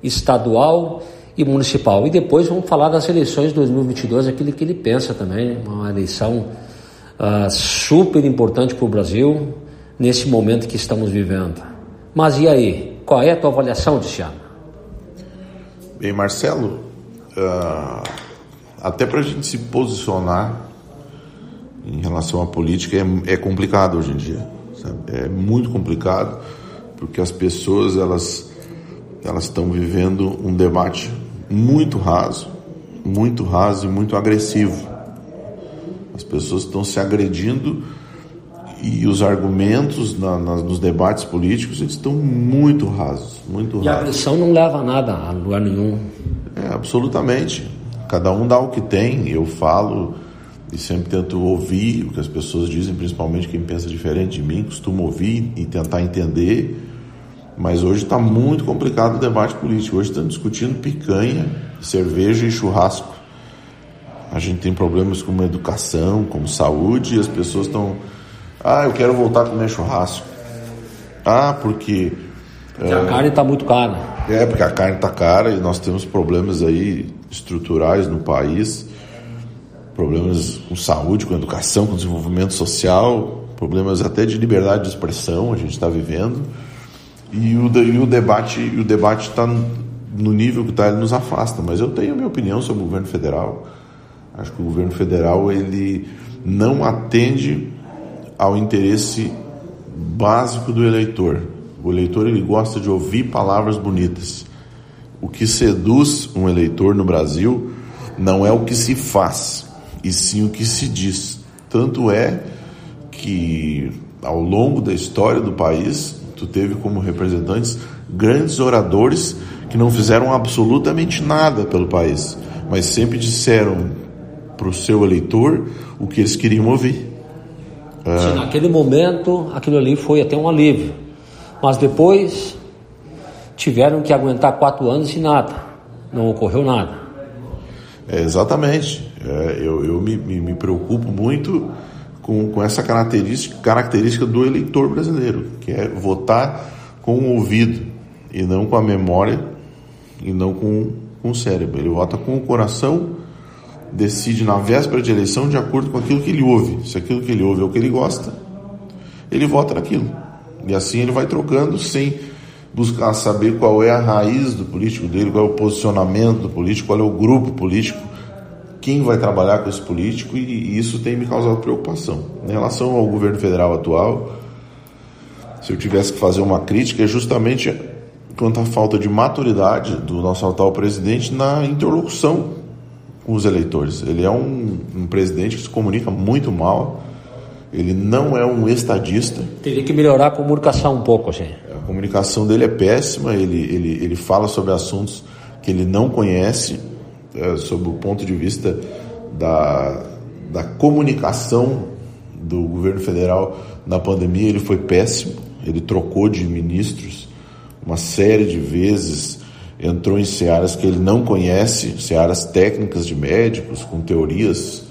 estadual e municipal. E depois vamos falar das eleições de 2022, aquilo que ele pensa também, uma eleição uh, super importante para o Brasil nesse momento que estamos vivendo. Mas e aí, qual é a tua avaliação, Tiziano? Bem, Marcelo, uh, até para a gente se posicionar em relação à política é, é complicado hoje em dia. Sabe? É muito complicado porque as pessoas elas elas estão vivendo um debate muito raso, muito raso e muito agressivo. As pessoas estão se agredindo e os argumentos na, na, nos debates políticos eles estão muito rasos, muito e rasos. E a agressão não leva a nada a lugar nenhum. É, absolutamente. Cada um dá o que tem. Eu falo e sempre tento ouvir o que as pessoas dizem, principalmente quem pensa diferente de mim, costumo ouvir e tentar entender. Mas hoje está muito complicado o debate político. Hoje estamos discutindo picanha, cerveja e churrasco. A gente tem problemas como educação, como saúde, e as pessoas estão. Ah, eu quero voltar a comer churrasco. Ah, porque. Porque é, a carne está muito cara. É, porque a carne está cara e nós temos problemas aí estruturais no país problemas com saúde, com educação, com desenvolvimento social, problemas até de liberdade de expressão a gente está vivendo e o, e o debate o debate está no nível que está ele nos afasta. Mas eu tenho a minha opinião sobre o governo federal. Acho que o governo federal ele não atende ao interesse básico do eleitor. O eleitor ele gosta de ouvir palavras bonitas. O que seduz um eleitor no Brasil não é o que se faz, e sim o que se diz. Tanto é que ao longo da história do país, tu teve como representantes grandes oradores que não fizeram absolutamente nada pelo país, mas sempre disseram para o seu eleitor o que eles queriam ouvir. Sim, naquele momento, aquilo ali foi até um alívio, mas depois tiveram que aguentar quatro anos e nada, não ocorreu nada. É, exatamente. É, eu eu me, me, me, preocupo muito com, com essa característica, característica do eleitor brasileiro, que é votar com o ouvido e não com a memória e não com, com o cérebro. Ele vota com o coração, decide na véspera de eleição de acordo com aquilo que ele ouve. Se aquilo que ele ouve é o que ele gosta, ele vota naquilo. E assim ele vai trocando sem buscar saber qual é a raiz do político dele, qual é o posicionamento do político, qual é o grupo político quem vai trabalhar com esse político e isso tem me causado preocupação. Em relação ao governo federal atual, se eu tivesse que fazer uma crítica, é justamente quanto à falta de maturidade do nosso atual presidente na interlocução com os eleitores. Ele é um, um presidente que se comunica muito mal, ele não é um estadista. Teria que melhorar a comunicação um pouco, assim. A comunicação dele é péssima, ele, ele, ele fala sobre assuntos que ele não conhece, é, sob o ponto de vista da, da comunicação do governo federal na pandemia, ele foi péssimo. ele trocou de ministros uma série de vezes, entrou em searas que ele não conhece, searas técnicas de médicos, com teorias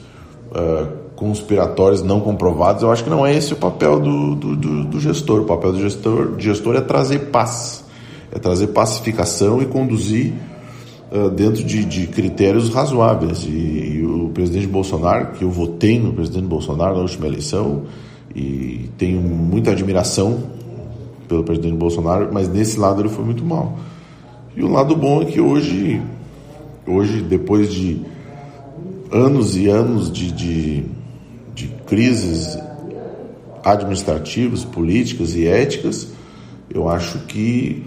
uh, conspiratórias não comprovadas. Eu acho que não é esse o papel do, do, do, do gestor. O papel do gestor, gestor é trazer paz, é trazer pacificação e conduzir uh, dentro de, de, critérios razoáveis. E, e o presidente Bolsonaro, que eu votei no presidente Bolsonaro na última eleição, e tenho muita admiração pelo presidente Bolsonaro, mas nesse lado ele foi muito mal. E o lado bom é que hoje, hoje depois de anos e anos de, de, de crises administrativas, políticas e éticas, eu acho que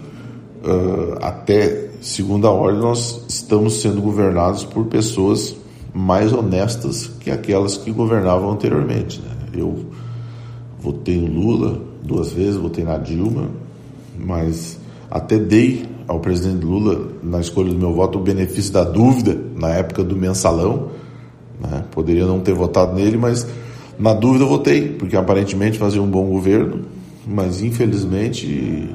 uh, até segunda ordem nós estamos sendo governados por pessoas mais honestas que aquelas que governavam anteriormente. Né? Eu votei no Lula duas vezes, votei na Dilma, mas até dei ao presidente Lula, na escolha do meu voto, o benefício da dúvida na época do mensalão. Né? Poderia não ter votado nele, mas na dúvida eu votei, porque aparentemente fazia um bom governo, mas infelizmente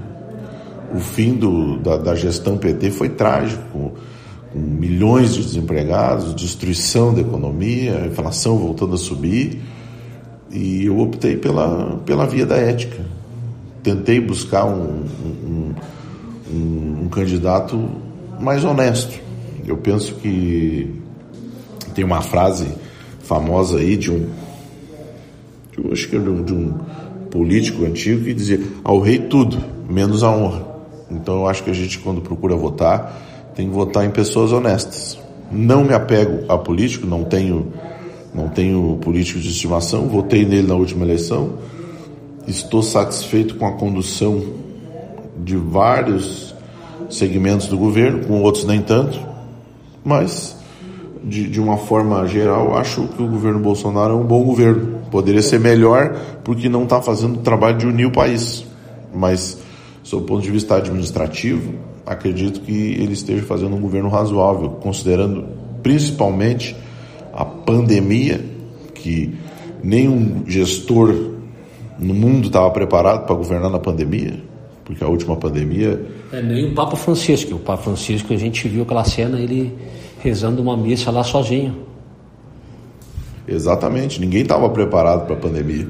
o fim do, da, da gestão PT foi trágico, com, milhões de desempregados, destruição da economia, inflação voltando a subir. E eu optei pela, pela via da ética. Tentei buscar um, um, um candidato mais honesto. Eu penso que tem uma frase famosa aí de um. Eu acho que é de um, de um político antigo que dizia: ao rei tudo, menos a honra. Então eu acho que a gente, quando procura votar, tem que votar em pessoas honestas. Não me apego a político, não tenho não tenho político de estimação, votei nele na última eleição. Estou satisfeito com a condução de vários segmentos do governo, com outros nem tanto, mas de, de uma forma geral, acho que o governo Bolsonaro é um bom governo. Poderia ser melhor porque não está fazendo o trabalho de unir o país, mas, sob o ponto de vista administrativo, acredito que ele esteja fazendo um governo razoável, considerando principalmente a pandemia, que nenhum gestor no mundo estava preparado para governar na pandemia, porque a última pandemia. É, nem o Papa Francisco. O Papa Francisco, a gente viu aquela cena, ele rezando uma missa lá sozinho. Exatamente, ninguém estava preparado para a pandemia,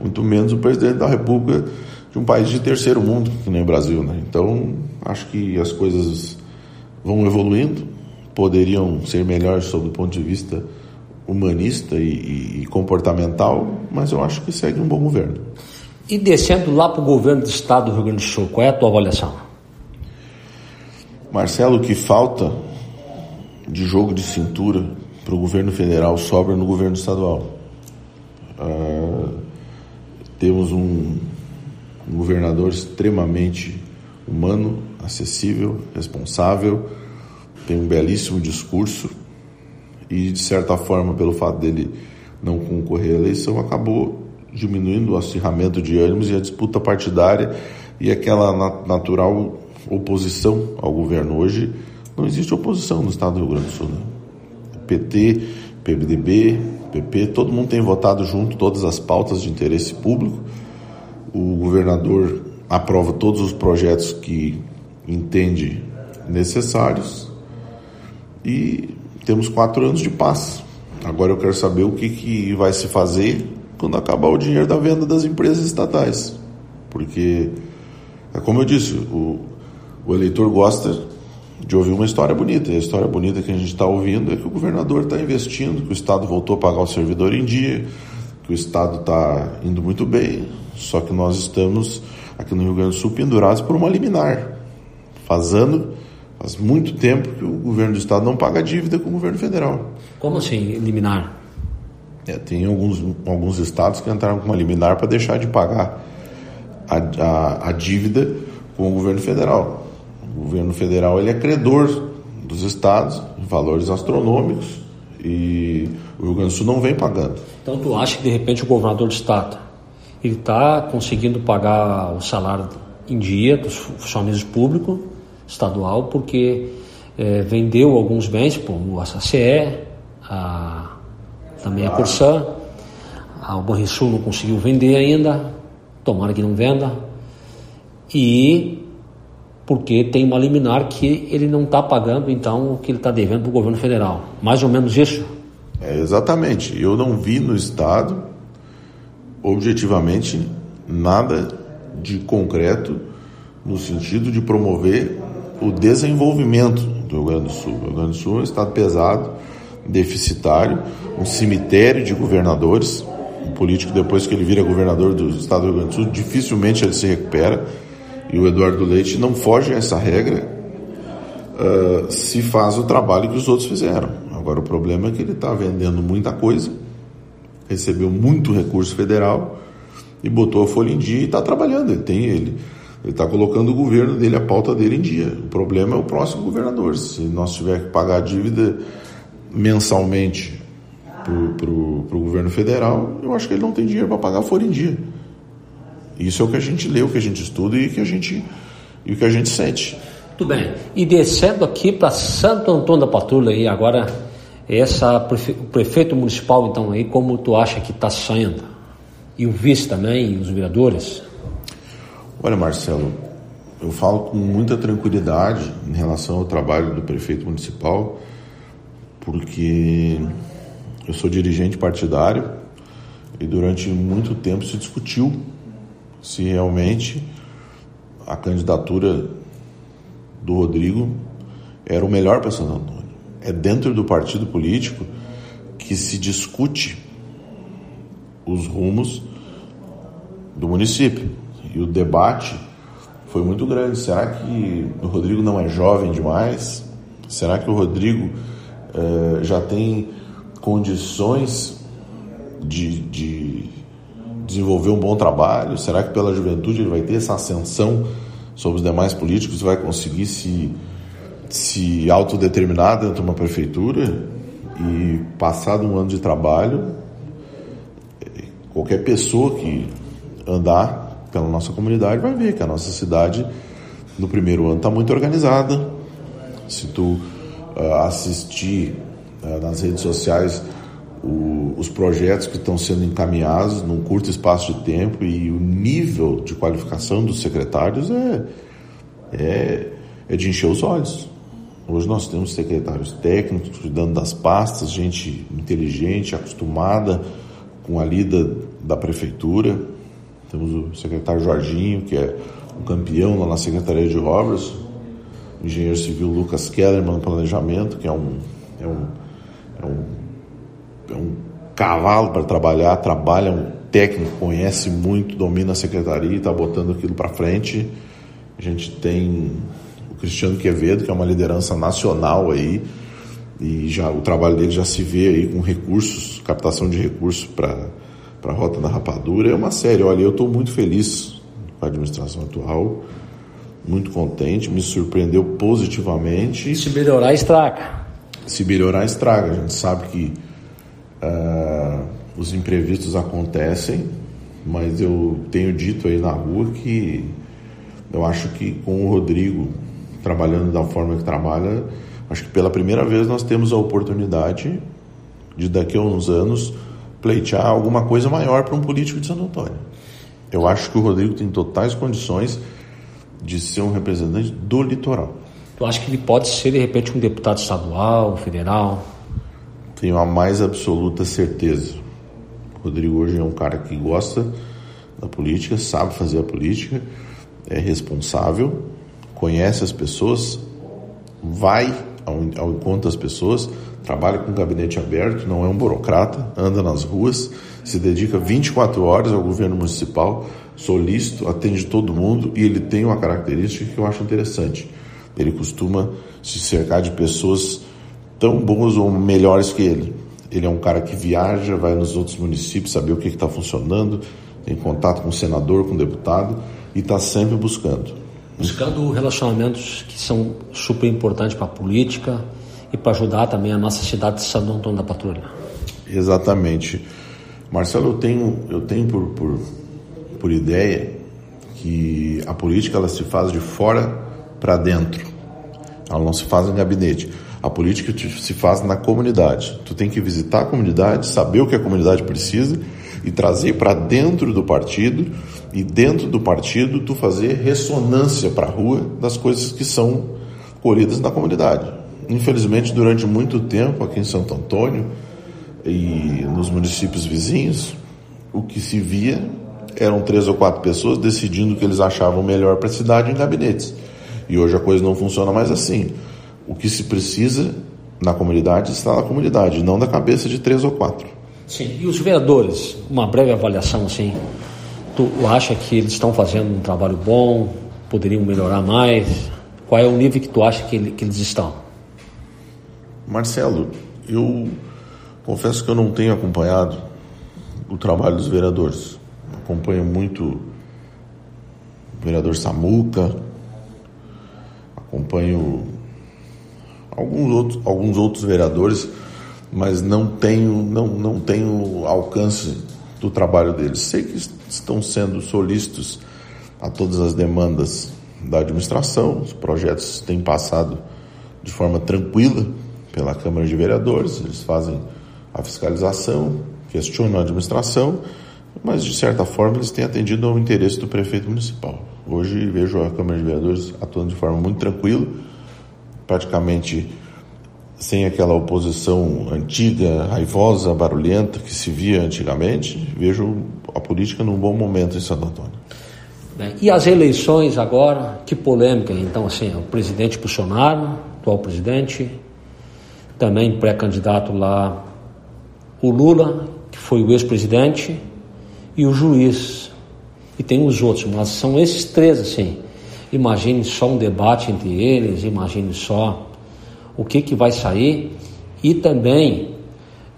muito menos o presidente da República de um país de terceiro mundo, que nem o Brasil. Né? Então, acho que as coisas vão evoluindo, poderiam ser melhores sob o ponto de vista humanista e, e, comportamental, mas eu acho que segue um bom governo. E descendo lá para o governo do estado do Rio Grande do Sul, qual é a tua avaliação? Marcelo, o que falta de jogo de cintura para o governo federal sobra no governo estadual. Uh, temos um, um governador extremamente humano, acessível, responsável, tem um belíssimo discurso e, de certa forma, pelo fato dele não concorrer à eleição, acabou diminuindo o acirramento de ânimos e a disputa partidária e aquela natural oposição ao governo. Hoje não existe oposição no estado do Rio Grande do Sul. Né? PT, PMDB, PP, todo mundo tem votado junto todas as pautas de interesse público. O governador aprova todos os projetos que entende necessários e temos quatro anos de paz. Agora eu quero saber o que, que vai se fazer quando acabar o dinheiro da venda das empresas estatais. Porque, é como eu disse, o, o eleitor gosta de ouvir uma história bonita. E a história bonita que a gente está ouvindo é que o governador está investindo, que o Estado voltou a pagar o servidor em dia, que o Estado está indo muito bem. Só que nós estamos aqui no Rio Grande do Sul pendurados por uma liminar, fazendo Faz muito tempo que o governo do estado não paga dívida com o governo federal. Como assim, liminar? É, tem alguns, alguns estados que entraram com uma liminar para deixar de pagar a, a, a, dívida com o governo federal. O governo federal ele é credor dos estados em valores astronômicos e o Rio Grande do Sul não vem pagando. Então tu acha que de repente o governador do estado ele está conseguindo pagar o salário em dia dos funcionários públicos estadual, porque é, vendeu alguns bens, como a SACE, a, também a Corsã, o Banrisul não conseguiu vender ainda, tomara que não venda. e porque tem uma liminar que ele não está pagando então o que ele está devendo para o governo federal. Mais ou menos isso? É, exatamente. Eu não vi no Estado, objetivamente, nada de concreto no sentido de promover o desenvolvimento do Rio Grande do Sul. O Rio Grande do Sul é um estado pesado, deficitário, um cemitério de governadores. Um político, depois que ele vira governador do estado do Rio Grande do Sul, dificilmente ele se recupera. E o Eduardo Leite não foge a essa regra uh, se faz o trabalho que os outros fizeram. Agora, o problema é que ele está vendendo muita coisa, recebeu muito recurso federal e botou a folha em dia e está trabalhando. Ele tem ele. Ele está colocando o governo dele, a pauta dele em dia. O problema é o próximo governador. Se nós tiver que pagar a dívida mensalmente para o governo federal, eu acho que ele não tem dinheiro para pagar a folha em dia. Isso é o que a gente lê, o que a gente estuda e, que a gente, e o que a gente sente. Tudo bem. E descendo aqui para Santo Antônio da Patrulha aí agora, essa prefe... o prefeito municipal então aí, como tu acha que está saindo? E o vice também, e os vereadores? Olha, Marcelo, eu falo com muita tranquilidade em relação ao trabalho do prefeito municipal, porque eu sou dirigente partidário e durante muito tempo se discutiu se realmente a candidatura do Rodrigo era o melhor para Santo Antônio. É dentro do partido político que se discute os rumos do município. E o debate foi muito grande. Será que o Rodrigo não é jovem demais? Será que o Rodrigo eh, já tem condições de, de desenvolver um bom trabalho? Será que pela juventude ele vai ter essa ascensão sobre os demais políticos vai conseguir se, se autodeterminar dentro de uma prefeitura? E passado um ano de trabalho, qualquer pessoa que andar pela nossa comunidade vai ver que a nossa cidade no primeiro ano está muito organizada. Se tu assistir uh, nas redes sociais o, os projetos que estão sendo encaminhados num curto espaço de tempo e o nível de qualificação dos secretários é, é, é de encher os olhos. Hoje nós temos secretários técnicos cuidando das pastas, gente inteligente, acostumada com a lida da prefeitura. Temos o secretário Jorginho, que é um campeão lá na Secretaria de Obras, o engenheiro civil Lucas Kellerman, planejamento, que é um, é um, é um é um cavalo para trabalhar, trabalha um técnico, conhece muito, domina a secretaria e está botando aquilo para frente. A gente tem o Cristiano Quevedo, que é uma liderança nacional aí, e já o trabalho dele já se vê aí com recursos, captação de recursos para a Rota da Rapadura. É uma série, olha, eu estou muito feliz com a administração atual, muito contente, me surpreendeu positivamente. Se melhorar, estraga. Se melhorar, estraga. A gente sabe que Uh, os imprevistos acontecem, mas eu tenho dito aí na rua que eu acho que com o Rodrigo trabalhando da forma que trabalha, acho que pela primeira vez nós temos a oportunidade de daqui a uns anos pleitear alguma coisa maior para um político de Santo Antônio. Eu acho que o Rodrigo tem totais condições de ser um representante do litoral. Tu acha que ele pode ser, de repente, um deputado estadual, federal? tenho a mais absoluta certeza. O Rodrigo hoje é um cara que gosta da política, sabe fazer a política, é responsável, conhece as pessoas, vai ao, ao encontro das pessoas, trabalha com gabinete aberto, não é um burocrata, anda nas ruas, se dedica 24 horas ao governo municipal, solícito, atende todo mundo e ele tem uma característica que eu acho interessante. Ele costuma se cercar de pessoas tão bons ou melhores que ele. Ele é um cara que viaja, vai nos outros municípios saber o que está funcionando, tem contato com o senador, com o deputado e está sempre buscando. Buscando relacionamentos que são super importantes para a política e para ajudar também a nossa cidade de Santo Antônio da Patrulha. Exatamente. Marcelo, eu tenho, eu tenho por, por, por ideia que a política ela se faz de fora para dentro. Ela não se faz em gabinete. A política se faz na comunidade. Tu tem que visitar a comunidade, saber o que a comunidade precisa e trazer para dentro do partido e dentro do partido tu fazer ressonância para a rua das coisas que são colhidas na comunidade. Infelizmente, durante muito tempo aqui em Santo Antônio e nos municípios vizinhos, o que se via eram três ou quatro pessoas decidindo o que eles achavam melhor para a cidade em gabinetes. E hoje a coisa não funciona mais assim. O que se precisa na comunidade está na comunidade, não na cabeça de três ou quatro. Sim, e os vereadores, uma breve avaliação assim, tu acha que eles estão fazendo um trabalho bom, poderiam melhorar mais? Qual é o nível que tu acha que, ele, que eles estão? Marcelo, eu confesso que eu não tenho acompanhado o trabalho dos vereadores. Acompanho muito o vereador Samuca, acompanho alguns outros, alguns outros vereadores, mas não tenho, não, não tenho alcance do trabalho deles. Sei que estão sendo solícitos a todas as demandas da administração, os projetos têm passado de forma tranquila pela Câmara de Vereadores, eles fazem a fiscalização, questionam a administração, mas de certa forma eles têm atendido ao interesse do prefeito municipal. Hoje vejo a Câmara de Vereadores atuando de forma muito tranquila, praticamente sem aquela oposição antiga, raivosa, barulhenta que se via antigamente, vejo a política num bom momento em Santo Antônio. E as eleições agora, que polêmica, então assim, o presidente Bolsonaro, atual presidente, também pré-candidato lá, o Lula, que foi o ex-presidente, e o juiz. E tem os outros, mas são esses três assim. Imagine só um debate entre eles, imagine só o que, que vai sair e também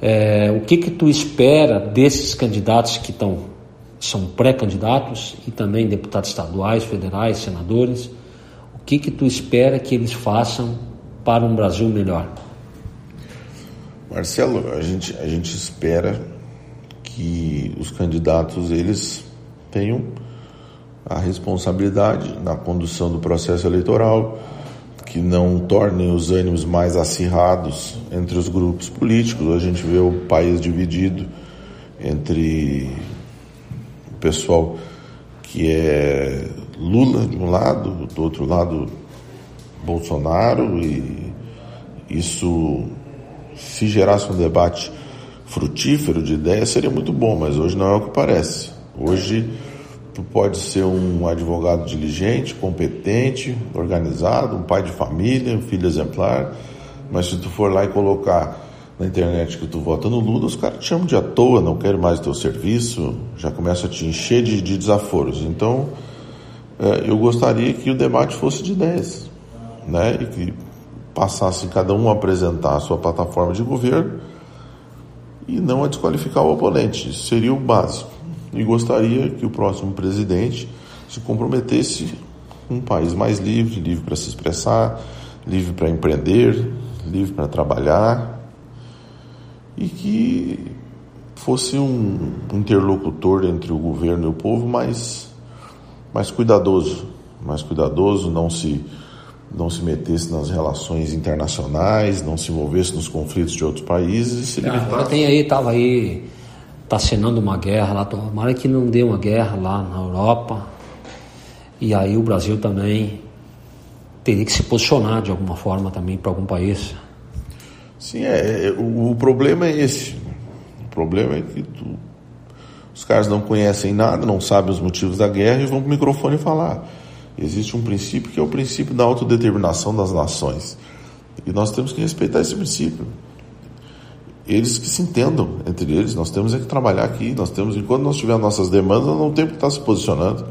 é, o que, que tu espera desses candidatos que estão são pré-candidatos e também deputados estaduais, federais, senadores. O que, que tu espera que eles façam para um Brasil melhor? Marcelo, a gente, a gente espera que os candidatos eles tenham a responsabilidade na condução do processo eleitoral, que não tornem os ânimos mais acirrados entre os grupos políticos. A gente vê o país dividido entre o pessoal que é Lula de um lado, do outro lado Bolsonaro, e isso, se gerasse um debate frutífero de ideias, seria muito bom, mas hoje não é o que parece. Hoje Tu pode ser um advogado diligente, competente, organizado, um pai de família, um filho exemplar, mas se tu for lá e colocar na internet que tu vota no Lula, os caras te chamam de à toa, não querem mais teu serviço, já começa a te encher de, de desaforos. Então, é, eu gostaria que o debate fosse de ideias, né? E que passasse cada um a apresentar a sua plataforma de governo e não a desqualificar o oponente. Isso seria o básico e gostaria que o próximo presidente se comprometesse com um país mais livre, livre para se expressar, livre para empreender, livre para trabalhar e que fosse um interlocutor entre o governo e o povo mais, mais cuidadoso, mais cuidadoso, não se não se metesse nas relações internacionais, não se envolvesse nos conflitos de outros países. E agora tem aí, estava aí está assinando uma guerra lá, tomara que não dê uma guerra lá na Europa. E aí o Brasil também teria que se posicionar de alguma forma também para algum país. Sim, é, é, o, o, problema é esse. O problema é que tu, os caras não conhecem nada, não sabem os motivos da guerra e vão para o microfone falar. Existe um princípio que é o princípio da autodeterminação das nações. E nós temos que respeitar esse princípio eles que se entendam entre eles. Nós temos é que trabalhar aqui. Nós temos, enquanto nós tivermos nossas demandas, não temos que estar se posicionando.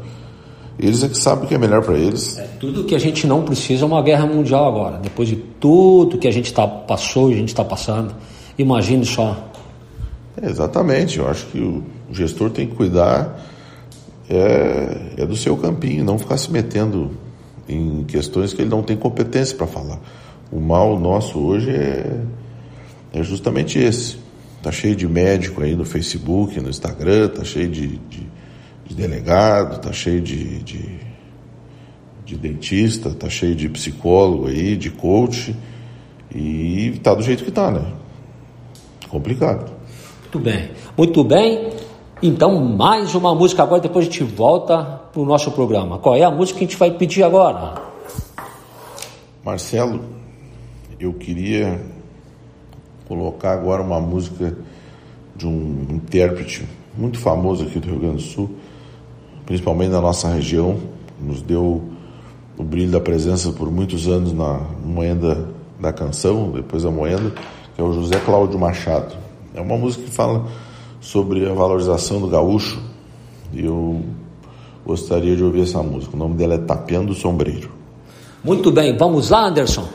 Eles é que sabem o que é melhor para eles. É, tudo que a gente não precisa é uma guerra mundial agora. Depois de tudo que a gente tá, passou e a gente está passando. Imagine só. É, exatamente. Eu acho que o gestor tem que cuidar é, é do seu campinho, não ficar se metendo em questões que ele não tem competência para falar. O mal nosso hoje é é justamente esse. Tá cheio de médico aí no Facebook, no Instagram, tá cheio de, de, de delegado, tá cheio de, de, de, dentista, tá cheio de psicólogo aí, de coach, e tá do jeito que tá, né? Complicado. Muito bem. Muito bem. Então, mais uma música agora, depois a gente volta para o nosso programa. Qual é a música que a gente vai pedir agora? Marcelo, eu queria colocar agora uma música de um intérprete muito famoso aqui do Rio Grande do Sul, principalmente na nossa região, nos deu o brilho da presença por muitos anos na moenda da canção, depois da moenda, que é o José Cláudio Machado. É uma música que fala sobre a valorização do gaúcho e eu gostaria de ouvir essa música. O nome dela é Tapeando o Sombreiro. Muito bem, vamos lá, Anderson.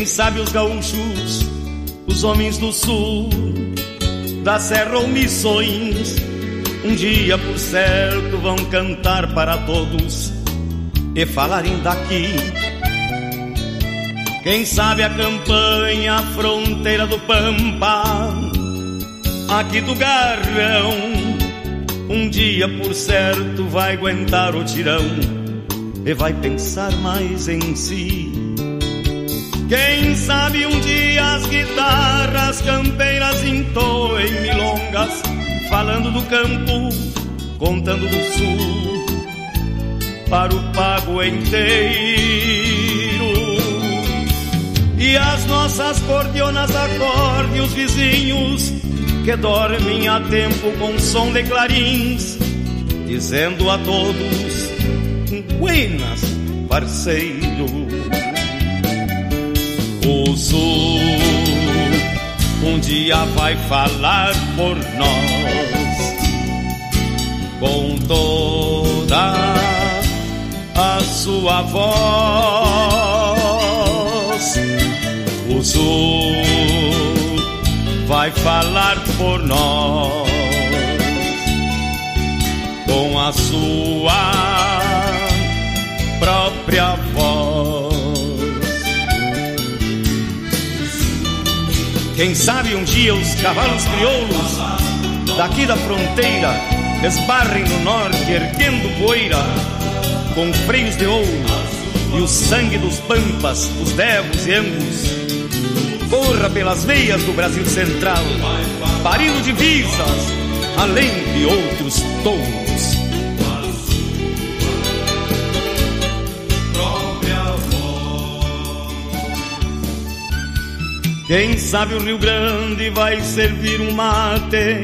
Quem sabe os gaúchos, os homens do sul, da serra ou missões, um dia por certo vão cantar para todos e falarem daqui. Quem sabe a campanha, a fronteira do Pampa, aqui do Garrão, um dia por certo vai aguentar o tirão e vai pensar mais em si. Quem sabe um dia as guitarras campeiras entoem milongas, falando do campo, contando do sul, para o pago inteiro. E as nossas cordionas acorde os vizinhos que dormem a tempo com som de clarins, dizendo a todos: Buenas, parceiro o sul um dia vai falar por nós com toda a sua voz. O sul vai falar por nós com a sua própria Quem sabe um dia os cavalos crioulos daqui da fronteira esbarrem no norte erguendo poeira com freios de ouro e o sangue dos pampas, os devos e angus corra pelas veias do Brasil central, parindo divisas além de outros touros. Quem sabe o Rio Grande vai servir um mate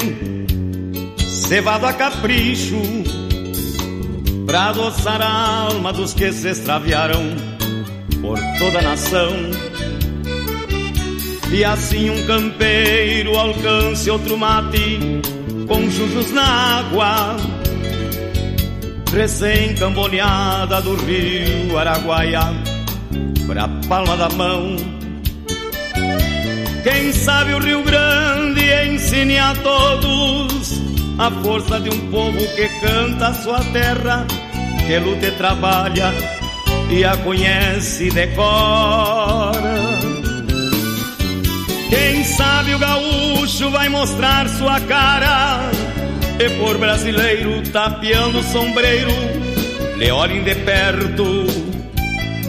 cevado a capricho pra adoçar a alma dos que se extraviaram por toda a nação. E assim um campeiro alcance outro mate com jujos na água, recém-camboneada do rio Araguaia, pra palma da mão quem sabe o Rio Grande ensine a todos a força de um povo que canta a sua terra, que luta e trabalha e a conhece e decora. Quem sabe o gaúcho vai mostrar sua cara e por brasileiro tapeando o sombreiro, lhe olhem de perto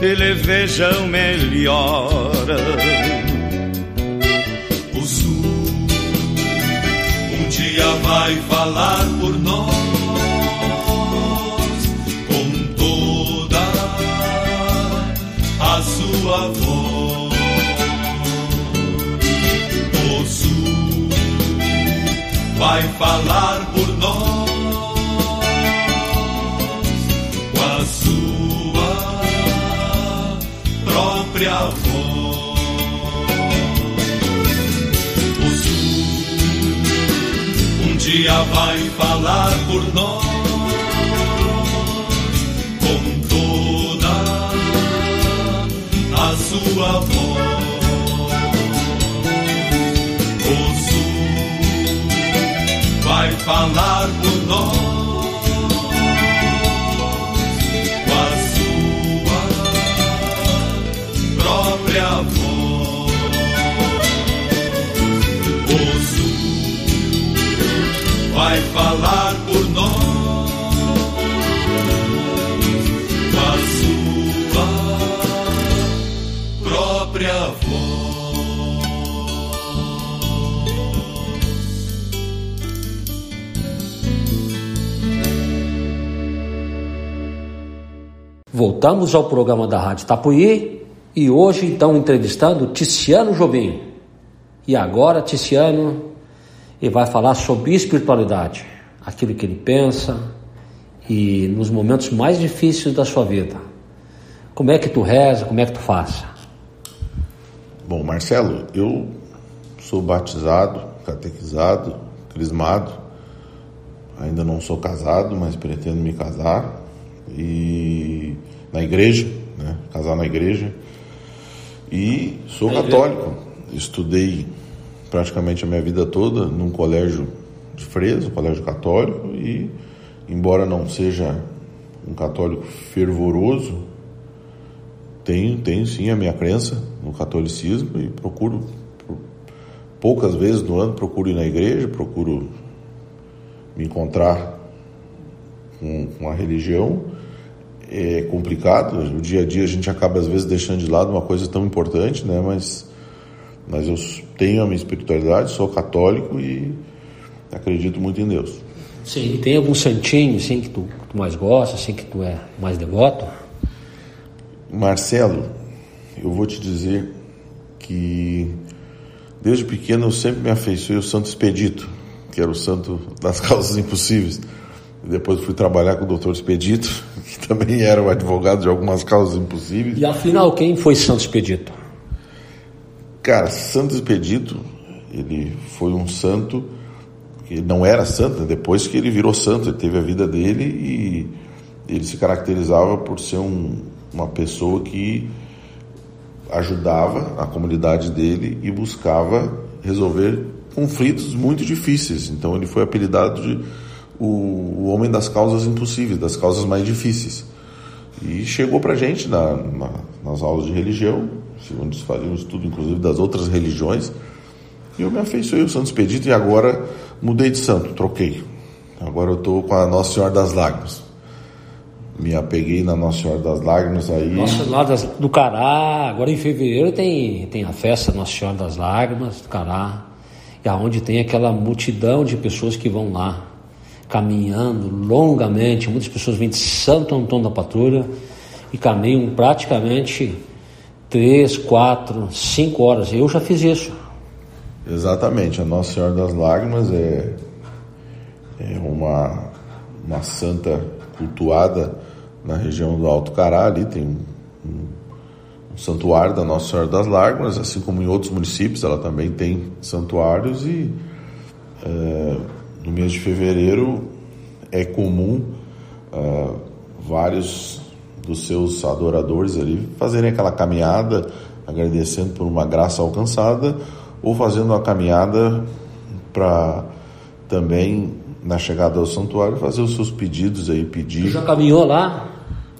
e lhe vejam melhor. Dia vai falar por nós com toda a sua voz. O sul vai falar por nós com a sua própria voz. Dia vai falar por nós com toda a sua voz. O sul vai falar por nós com a sua própria voz. Vai falar por nós com a sua própria voz. Voltamos ao programa da Rádio Tapuí e hoje então entrevistando Ticiano Jobim. E agora Ticiano ele vai falar sobre espiritualidade, aquilo que ele pensa e nos momentos mais difíceis da sua vida. Como é que tu reza, como é que tu faz? Bom, Marcelo, eu sou batizado, catequizado, crismado. Ainda não sou casado, mas pretendo me casar. E na igreja, né? casar na igreja. E sou católico. Estudei praticamente a minha vida toda num colégio de freiras, um colégio católico, e embora não seja um católico fervoroso, tenho, tenho sim a minha crença no catolicismo e procuro, poucas vezes no ano, procuro ir na igreja, procuro me encontrar com, com a religião é complicado. O dia a dia a gente acaba às vezes deixando de lado uma coisa tão importante, né? Mas, mas eu tenho a minha espiritualidade, sou católico e acredito muito em Deus. Sim, e tem algum santinho assim que tu, que tu mais gosta, assim que tu é mais devoto? Marcelo, eu vou te dizer que desde pequeno eu sempre me afeiçoei ao Santo Expedito, que era o santo das causas impossíveis. Depois fui trabalhar com o doutor Expedito, que também era o advogado de algumas causas impossíveis. E afinal, quem foi Santo Expedito? Cara, Santo Expedito, ele foi um santo, ele não era santo, né? depois que ele virou santo, ele teve a vida dele e ele se caracterizava por ser um, uma pessoa que ajudava a comunidade dele e buscava resolver conflitos muito difíceis. Então ele foi apelidado de o, o homem das causas impossíveis, das causas mais difíceis. E chegou para gente na, na, nas aulas de religião, onde faziam um estudo inclusive das outras religiões, e eu me afeiçoei ao Santo Expedito e agora mudei de santo, troquei. Agora eu estou com a Nossa Senhora das Lágrimas. Me apeguei na Nossa Senhora das Lágrimas aí. Nossa Senhora do Cará, agora em fevereiro tem, tem a festa Nossa Senhora das Lágrimas, do Cará, e aonde tem aquela multidão de pessoas que vão lá caminhando longamente. Muitas pessoas vêm de Santo Antônio da Patrulha e caminham praticamente três, quatro, cinco horas. Eu já fiz isso. Exatamente. A Nossa Senhora das Lágrimas é, é uma, uma santa cultuada na região do Alto Cará. Ali tem um, um, santuário da Nossa Senhora das Lágrimas, assim como em outros municípios, ela também tem santuários e. É, no mês de fevereiro é comum uh, vários dos seus adoradores ali fazerem aquela caminhada agradecendo por uma graça alcançada ou fazendo uma caminhada para também na chegada ao santuário fazer os seus pedidos aí pedir. Tu já caminhou lá?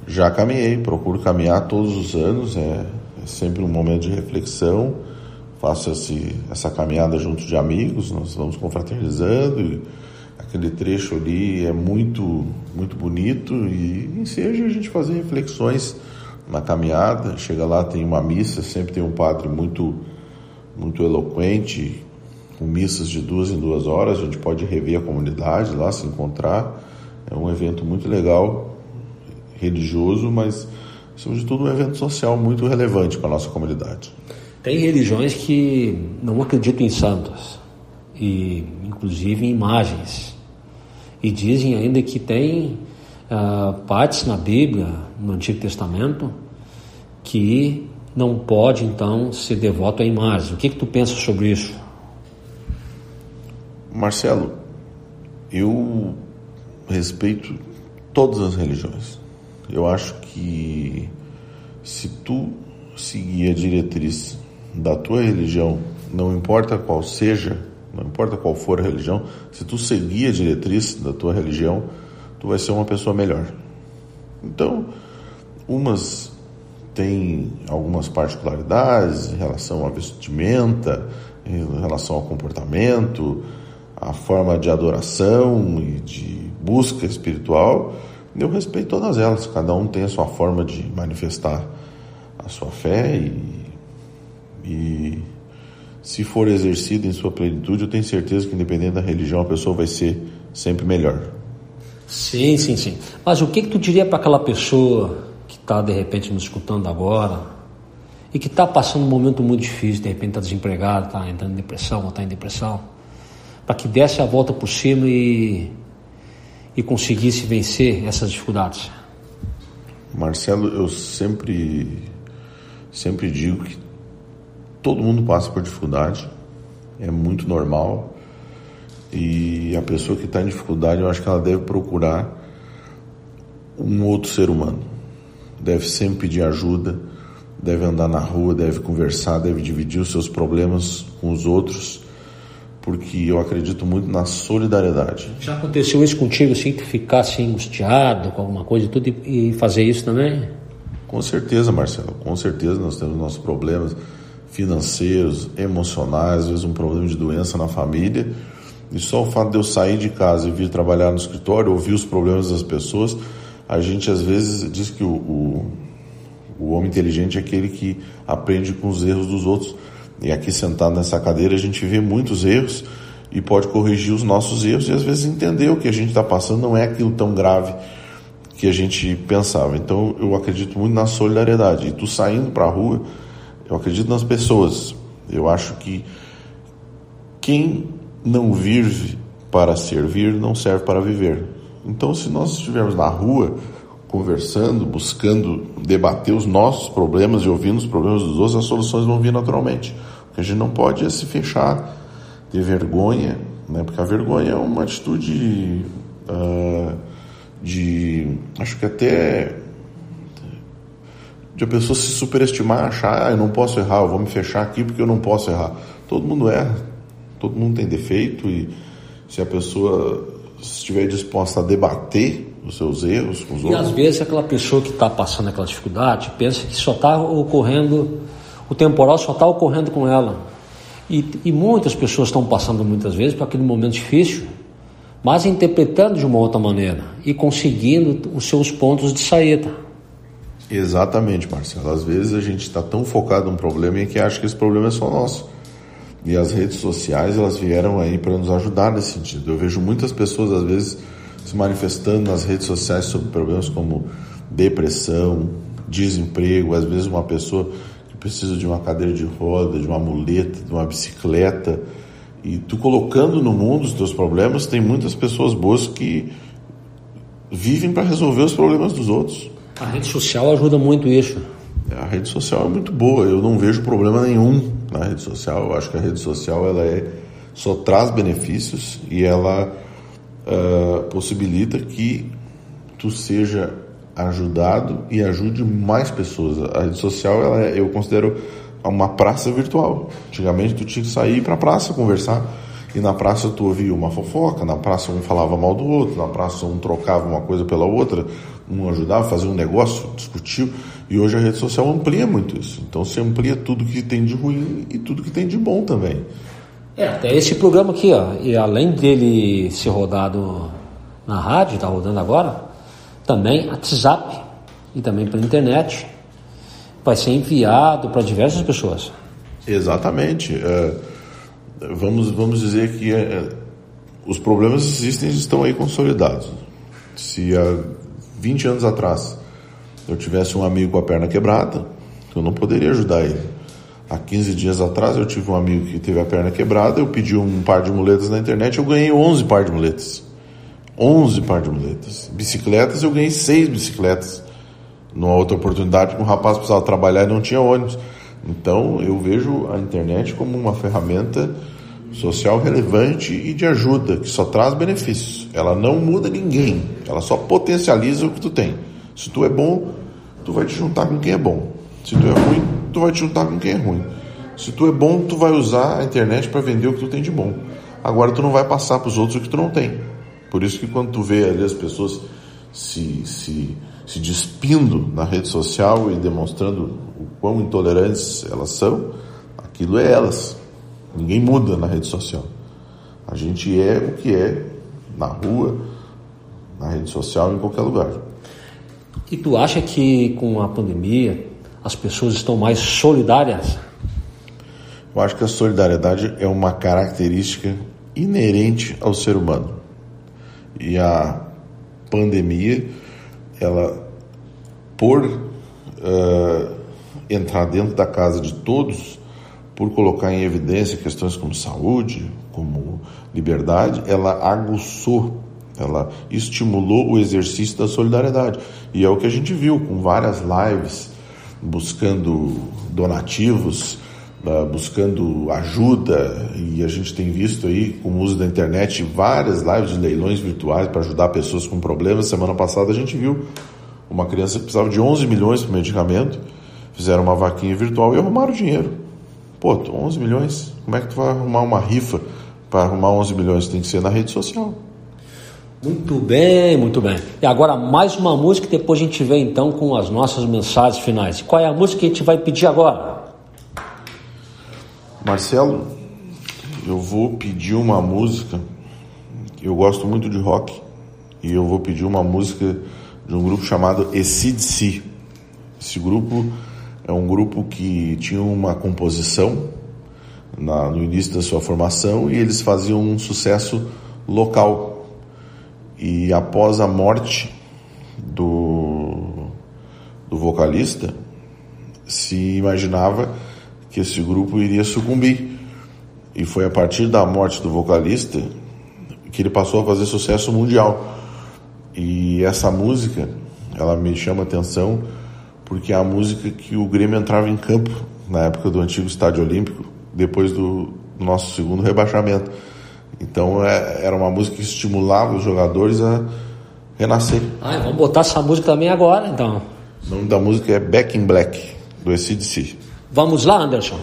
Já caminhei, procuro caminhar todos os anos, é, é sempre um momento de reflexão faço esse, essa caminhada junto de amigos, nós vamos confraternizando e aquele trecho ali é muito, muito bonito e enseja a gente fazer reflexões na caminhada. Chega lá, tem uma missa, sempre tem um padre muito, muito eloquente, com missas de duas em duas horas, a gente pode rever a comunidade lá, se encontrar. É um evento muito legal, religioso, mas, acima de tudo, um evento social muito relevante para a nossa comunidade. Tem religiões que não acreditam em santos, e inclusive imagens. E dizem ainda que tem uh, partes na Bíblia, no Antigo Testamento, que não pode então ser devoto a imagens. O que, que tu pensa sobre isso? Marcelo, eu respeito todas as religiões. Eu acho que se tu seguir a diretriz da tua religião, não importa qual seja Não importa qual for a religião, se tu seguir a diretriz da tua religião, tu vai ser uma pessoa melhor. Então, umas têm algumas particularidades em relação à vestimenta, em relação ao comportamento, a forma de adoração e de busca espiritual. Eu respeito todas elas, cada um tem a sua forma de manifestar a sua fé e, e se for exercido em sua plenitude, eu tenho certeza que independente da religião a pessoa vai ser sempre melhor. Sim, sim, sim. Mas o que, que tu diria para aquela pessoa que está de repente nos escutando agora e que está passando um momento muito difícil, de repente está desempregado, está entrando em depressão ou está em depressão, para que desse a volta por cima e, e conseguisse vencer essas dificuldades? Marcelo, eu sempre, sempre digo que todo mundo passa por dificuldade, é muito normal. E a pessoa que está em dificuldade, eu acho que ela deve procurar um outro ser humano. Deve sempre pedir ajuda, deve andar na rua, deve conversar, deve dividir os seus problemas com os outros, porque eu acredito muito na solidariedade. Já aconteceu isso contigo, assim, que ficasse angustiado com alguma coisa e tudo, e fazer isso também? Com certeza, Marcelo, com certeza nós temos nossos problemas financeiros, emocionais, às vezes um problema de doença na família e só o fato de eu sair de casa e vir trabalhar no escritório, ouvir os problemas das pessoas, a gente às vezes diz que o, o, o homem inteligente é aquele que aprende com os erros dos outros. E aqui sentado nessa cadeira a gente vê muitos erros e pode corrigir os nossos erros e às vezes entender o que a gente está passando não é aquilo tão grave que a gente pensava. Então eu acredito muito na solidariedade. E tu saindo para a rua, eu acredito nas pessoas. Eu acho que quem não vive para servir, não serve para viver. Então, se nós estivermos na rua conversando, buscando debater os nossos problemas e ouvindo os problemas dos outros, as soluções vão vir naturalmente. O que a gente não pode é se fechar, ter vergonha, né? porque a vergonha é uma atitude uh, de, acho que até de a pessoa se superestimar, achar, ah, eu não posso errar, eu vou me fechar aqui porque eu não posso errar. Todo mundo erra, todo mundo tem defeito e se a pessoa estiver disposta a debater os seus erros com os e outros. E às vezes aquela pessoa que está passando aquela dificuldade pensa que só está ocorrendo, o temporal só está ocorrendo com ela. E, e muitas pessoas estão passando muitas vezes por aquele momento difícil, mas interpretando de uma outra maneira e conseguindo os seus pontos de saída. Exatamente, Marcelo. Às vezes a gente está tão focado num problema e que acha que esse problema é só nosso. E as redes sociais, elas vieram aí para nos ajudar nesse sentido. Eu vejo muitas pessoas, às vezes, se manifestando nas redes sociais sobre problemas como depressão, desemprego, às vezes uma pessoa que precisa de uma cadeira de roda, de uma muleta, de uma bicicleta. E tu colocando no mundo os teus problemas, tem muitas pessoas boas que vivem para resolver os problemas dos outros. A rede social ajuda muito isso. A rede social é muito boa, eu não vejo problema nenhum na rede social. Eu acho que a rede social ela é, só traz benefícios e ela uh, possibilita que tu seja ajudado e ajude mais pessoas. A rede social ela é, eu considero uma praça virtual. Antigamente tu tinha que sair para a praça conversar e na praça tu ouvia uma fofoca, na praça um falava mal do outro, na praça um trocava uma coisa pela outra, um ajudava, fazia um negócio, discutiu. E hoje a rede social amplia muito isso. Então se amplia tudo que tem de ruim e tudo que tem de bom também. É, até esse programa aqui, ó, e além dele ser rodado na rádio, está rodando agora, também WhatsApp e também pela internet vai ser enviado para diversas pessoas. Exatamente. É, vamos, vamos dizer que é, os problemas existem estão aí consolidados. Se há 20 anos atrás eu tivesse um amigo com a perna quebrada, eu não poderia ajudar ele. Há 15 dias atrás eu tive um amigo que teve a perna quebrada, eu pedi um par de muletas na internet, eu ganhei 11 par de muletas. 11 par de muletas. Bicicletas, eu ganhei 6 bicicletas. Numa outra oportunidade, um rapaz precisava trabalhar e não tinha ônibus. Então, eu vejo a internet como uma ferramenta social relevante e de ajuda, que só traz benefícios. Ela não muda ninguém, ela só potencializa o que tu tem. Se tu é bom, tu vai te juntar com quem é bom. Se tu é ruim, tu vai te juntar com quem é ruim. Se tu é bom, tu vai usar a internet para vender o que tu tem de bom. Agora tu não vai passar para os outros o que tu não tem. Por isso que quando tu vê ali as pessoas se, se, se despindo na rede social e demonstrando o quão intolerantes elas são, aquilo é elas. Ninguém muda na rede social. A gente é o que é na rua, na rede social, em qualquer lugar. E tu acha que com a pandemia as pessoas estão mais solidárias? Eu acho que a solidariedade é uma característica inerente ao ser humano. E a pandemia, ela, por uh, entrar dentro da casa de todos, por colocar em evidência questões como saúde, como liberdade, ela aguçou, ela estimulou o exercício da solidariedade. E é o que a gente viu com várias lives buscando donativos, uh, buscando ajuda, e a gente tem visto aí, com o uso da internet, várias lives de leilões virtuais para ajudar pessoas com problemas. Semana passada a gente viu uma criança que precisava de 11 milhões para medicamento, fizeram uma vaquinha virtual e arrumaram dinheiro. Pô, 11 milhões, como é que tu vai arrumar uma rifa para arrumar 11 milhões? Tem que ser na rede social. Muito bem, muito bem. E agora mais uma música e depois a gente vem então com as nossas mensagens finais. Qual é a música que a gente vai pedir agora? Marcelo, eu vou pedir uma música. Eu gosto muito de rock e eu vou pedir uma música de um grupo chamado ECDC. Esse grupo é um grupo que tinha uma composição na, no início da sua formação e eles faziam um sucesso local e após a morte do, do vocalista, se imaginava que esse grupo iria sucumbir. E foi a partir da morte do vocalista que ele passou a fazer sucesso mundial. E essa música, ela me chama atenção porque é a música que o Grêmio entrava em campo na época do antigo Estádio Olímpico, depois do nosso segundo rebaixamento. Então é, era uma música que estimulava os jogadores a renascer. Ah, vamos botar essa música também agora, então. O nome da música é Back in Black, do ACDC. Vamos lá, Anderson.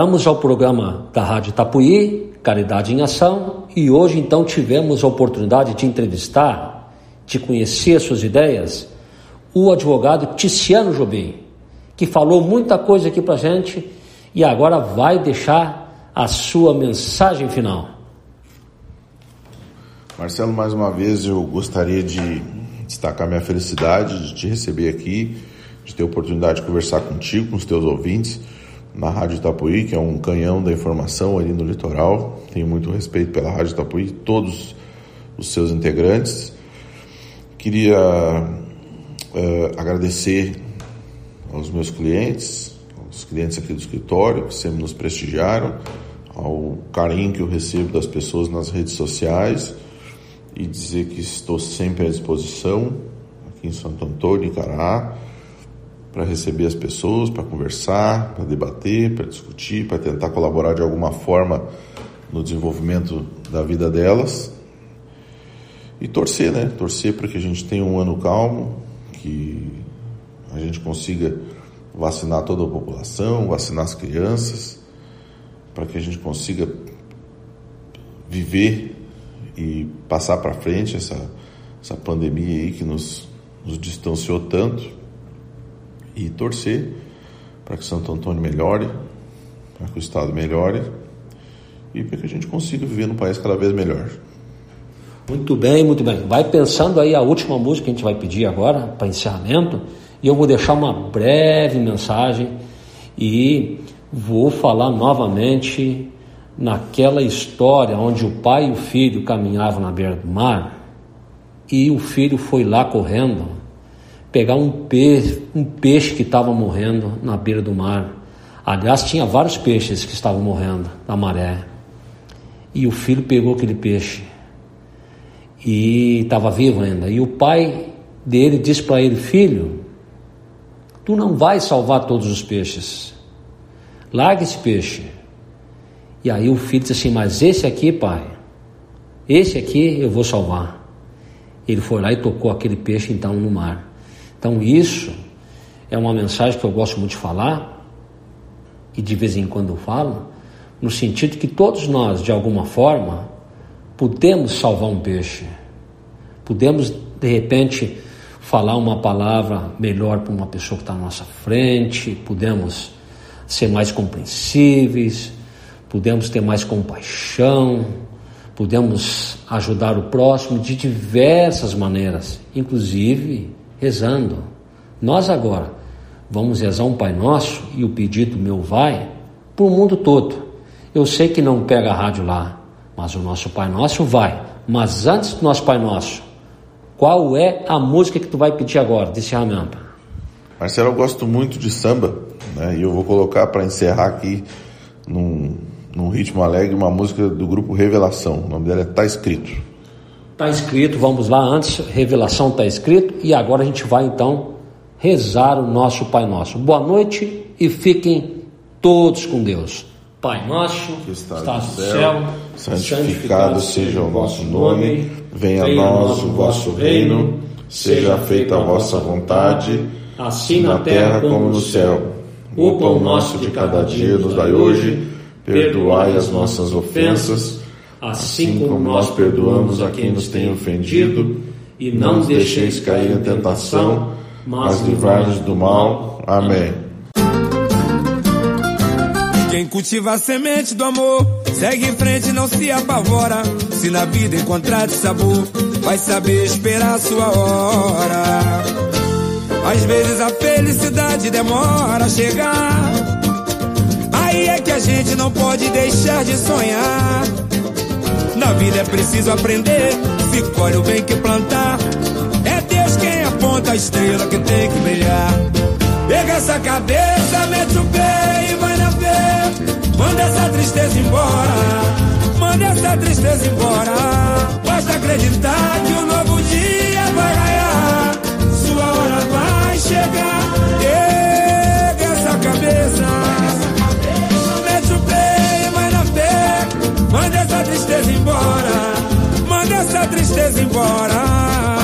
Voltamos ao programa da Rádio Tapuí, Caridade em Ação, e hoje então tivemos a oportunidade de entrevistar, de conhecer suas ideias, o advogado Ticiano Jobim, que falou muita coisa aqui pra gente e agora vai deixar a sua mensagem final. Marcelo, mais uma vez eu gostaria de destacar minha felicidade de te receber aqui, de ter a oportunidade de conversar contigo, com os teus ouvintes na Rádio Itapuí, que é um canhão da informação ali no litoral. Tenho muito respeito pela Rádio Itapuí, todos os seus integrantes. Queria uh, agradecer aos meus clientes, aos clientes aqui do escritório, que sempre nos prestigiaram, ao carinho que eu recebo das pessoas nas redes sociais e dizer que estou sempre à disposição aqui em Santo Antônio, em Cará, para receber as pessoas, para conversar, para debater, para discutir, para tentar colaborar de alguma forma no desenvolvimento da vida delas. E torcer, né? Torcer para que a gente tenha um ano calmo, que a gente consiga vacinar toda a população, vacinar as crianças, para que a gente consiga viver e passar para frente essa, essa pandemia aí que nos, nos distanciou tanto e torcer para que Santo Antônio melhore, para que o Estado melhore e para que a gente consiga viver num país cada vez melhor. Muito bem, muito bem. Vai pensando aí a última música que a gente vai pedir agora para encerramento e eu vou deixar uma breve mensagem e vou falar novamente naquela história onde o pai e o filho caminhavam na beira do mar e o filho foi lá correndo pegar um peixe, um peixe que estava morrendo na beira do mar. Aliás, tinha vários peixes que estavam morrendo na maré. E o filho pegou aquele peixe e estava vivo ainda. E o pai dele disse para ele: Filho, tu não vais salvar todos os peixes. Larga esse peixe. E aí o filho disse assim: Mas esse aqui, pai, esse aqui eu vou salvar. Ele foi lá e tocou aquele peixe então no mar. Então, isso é uma mensagem que eu gosto muito de falar e de vez em quando eu falo, no sentido que todos nós, de alguma forma, podemos salvar um peixe, podemos de repente falar uma palavra melhor para uma pessoa que está na nossa frente, podemos ser mais compreensíveis, podemos ter mais compaixão, podemos ajudar o próximo de diversas maneiras, inclusive rezando. Nós agora vamos rezar um Pai Nosso e o pedido meu vai para o mundo todo. Eu sei que não pega a rádio lá, mas o nosso Pai Nosso vai. Mas antes do nosso Pai Nosso, qual é a música que tu vai pedir agora, de encerramento? Marcelo, eu gosto muito de samba, né? E eu vou colocar para encerrar aqui num, num ritmo alegre uma música do grupo Revelação. O nome dela é Tá Escrito. Está escrito, vamos lá, antes, revelação está escrito, e agora a gente vai então rezar o nosso Pai Nosso. Boa noite e fiquem todos com Deus. Pai nosso, que está, está no céu, céu santificado, santificado seja o vosso nome, venha a nós o vosso reino, seja feita a vossa vontade, assim na terra como no céu. O pão nosso de cada dia nos dai hoje, perdoai as nossas ofensas, assim como nós perdoamos a quem nos tem ofendido, e não nos deixeis cair em tentação, mas livrai-nos do mal. Amém. Quem cultiva a semente do amor, segue em frente, não se apavora. Se na vida encontrar de sabor, vai saber esperar a sua hora. Às vezes a felicidade demora a chegar. Aí é que a gente não pode deixar de sonhar. Na vida é preciso aprender. Se colhe o bem que plantar. É Deus quem aponta a estrela que tem que brilhar. Pega essa cabeça, mete o pé e vai na fé. Manda essa tristeza embora. Manda essa tristeza embora. Basta acreditar que um novo dia vai raiar. Sua hora vai chegar. Pega essa cabeça. Tristeza embora. Manda essa tristeza embora.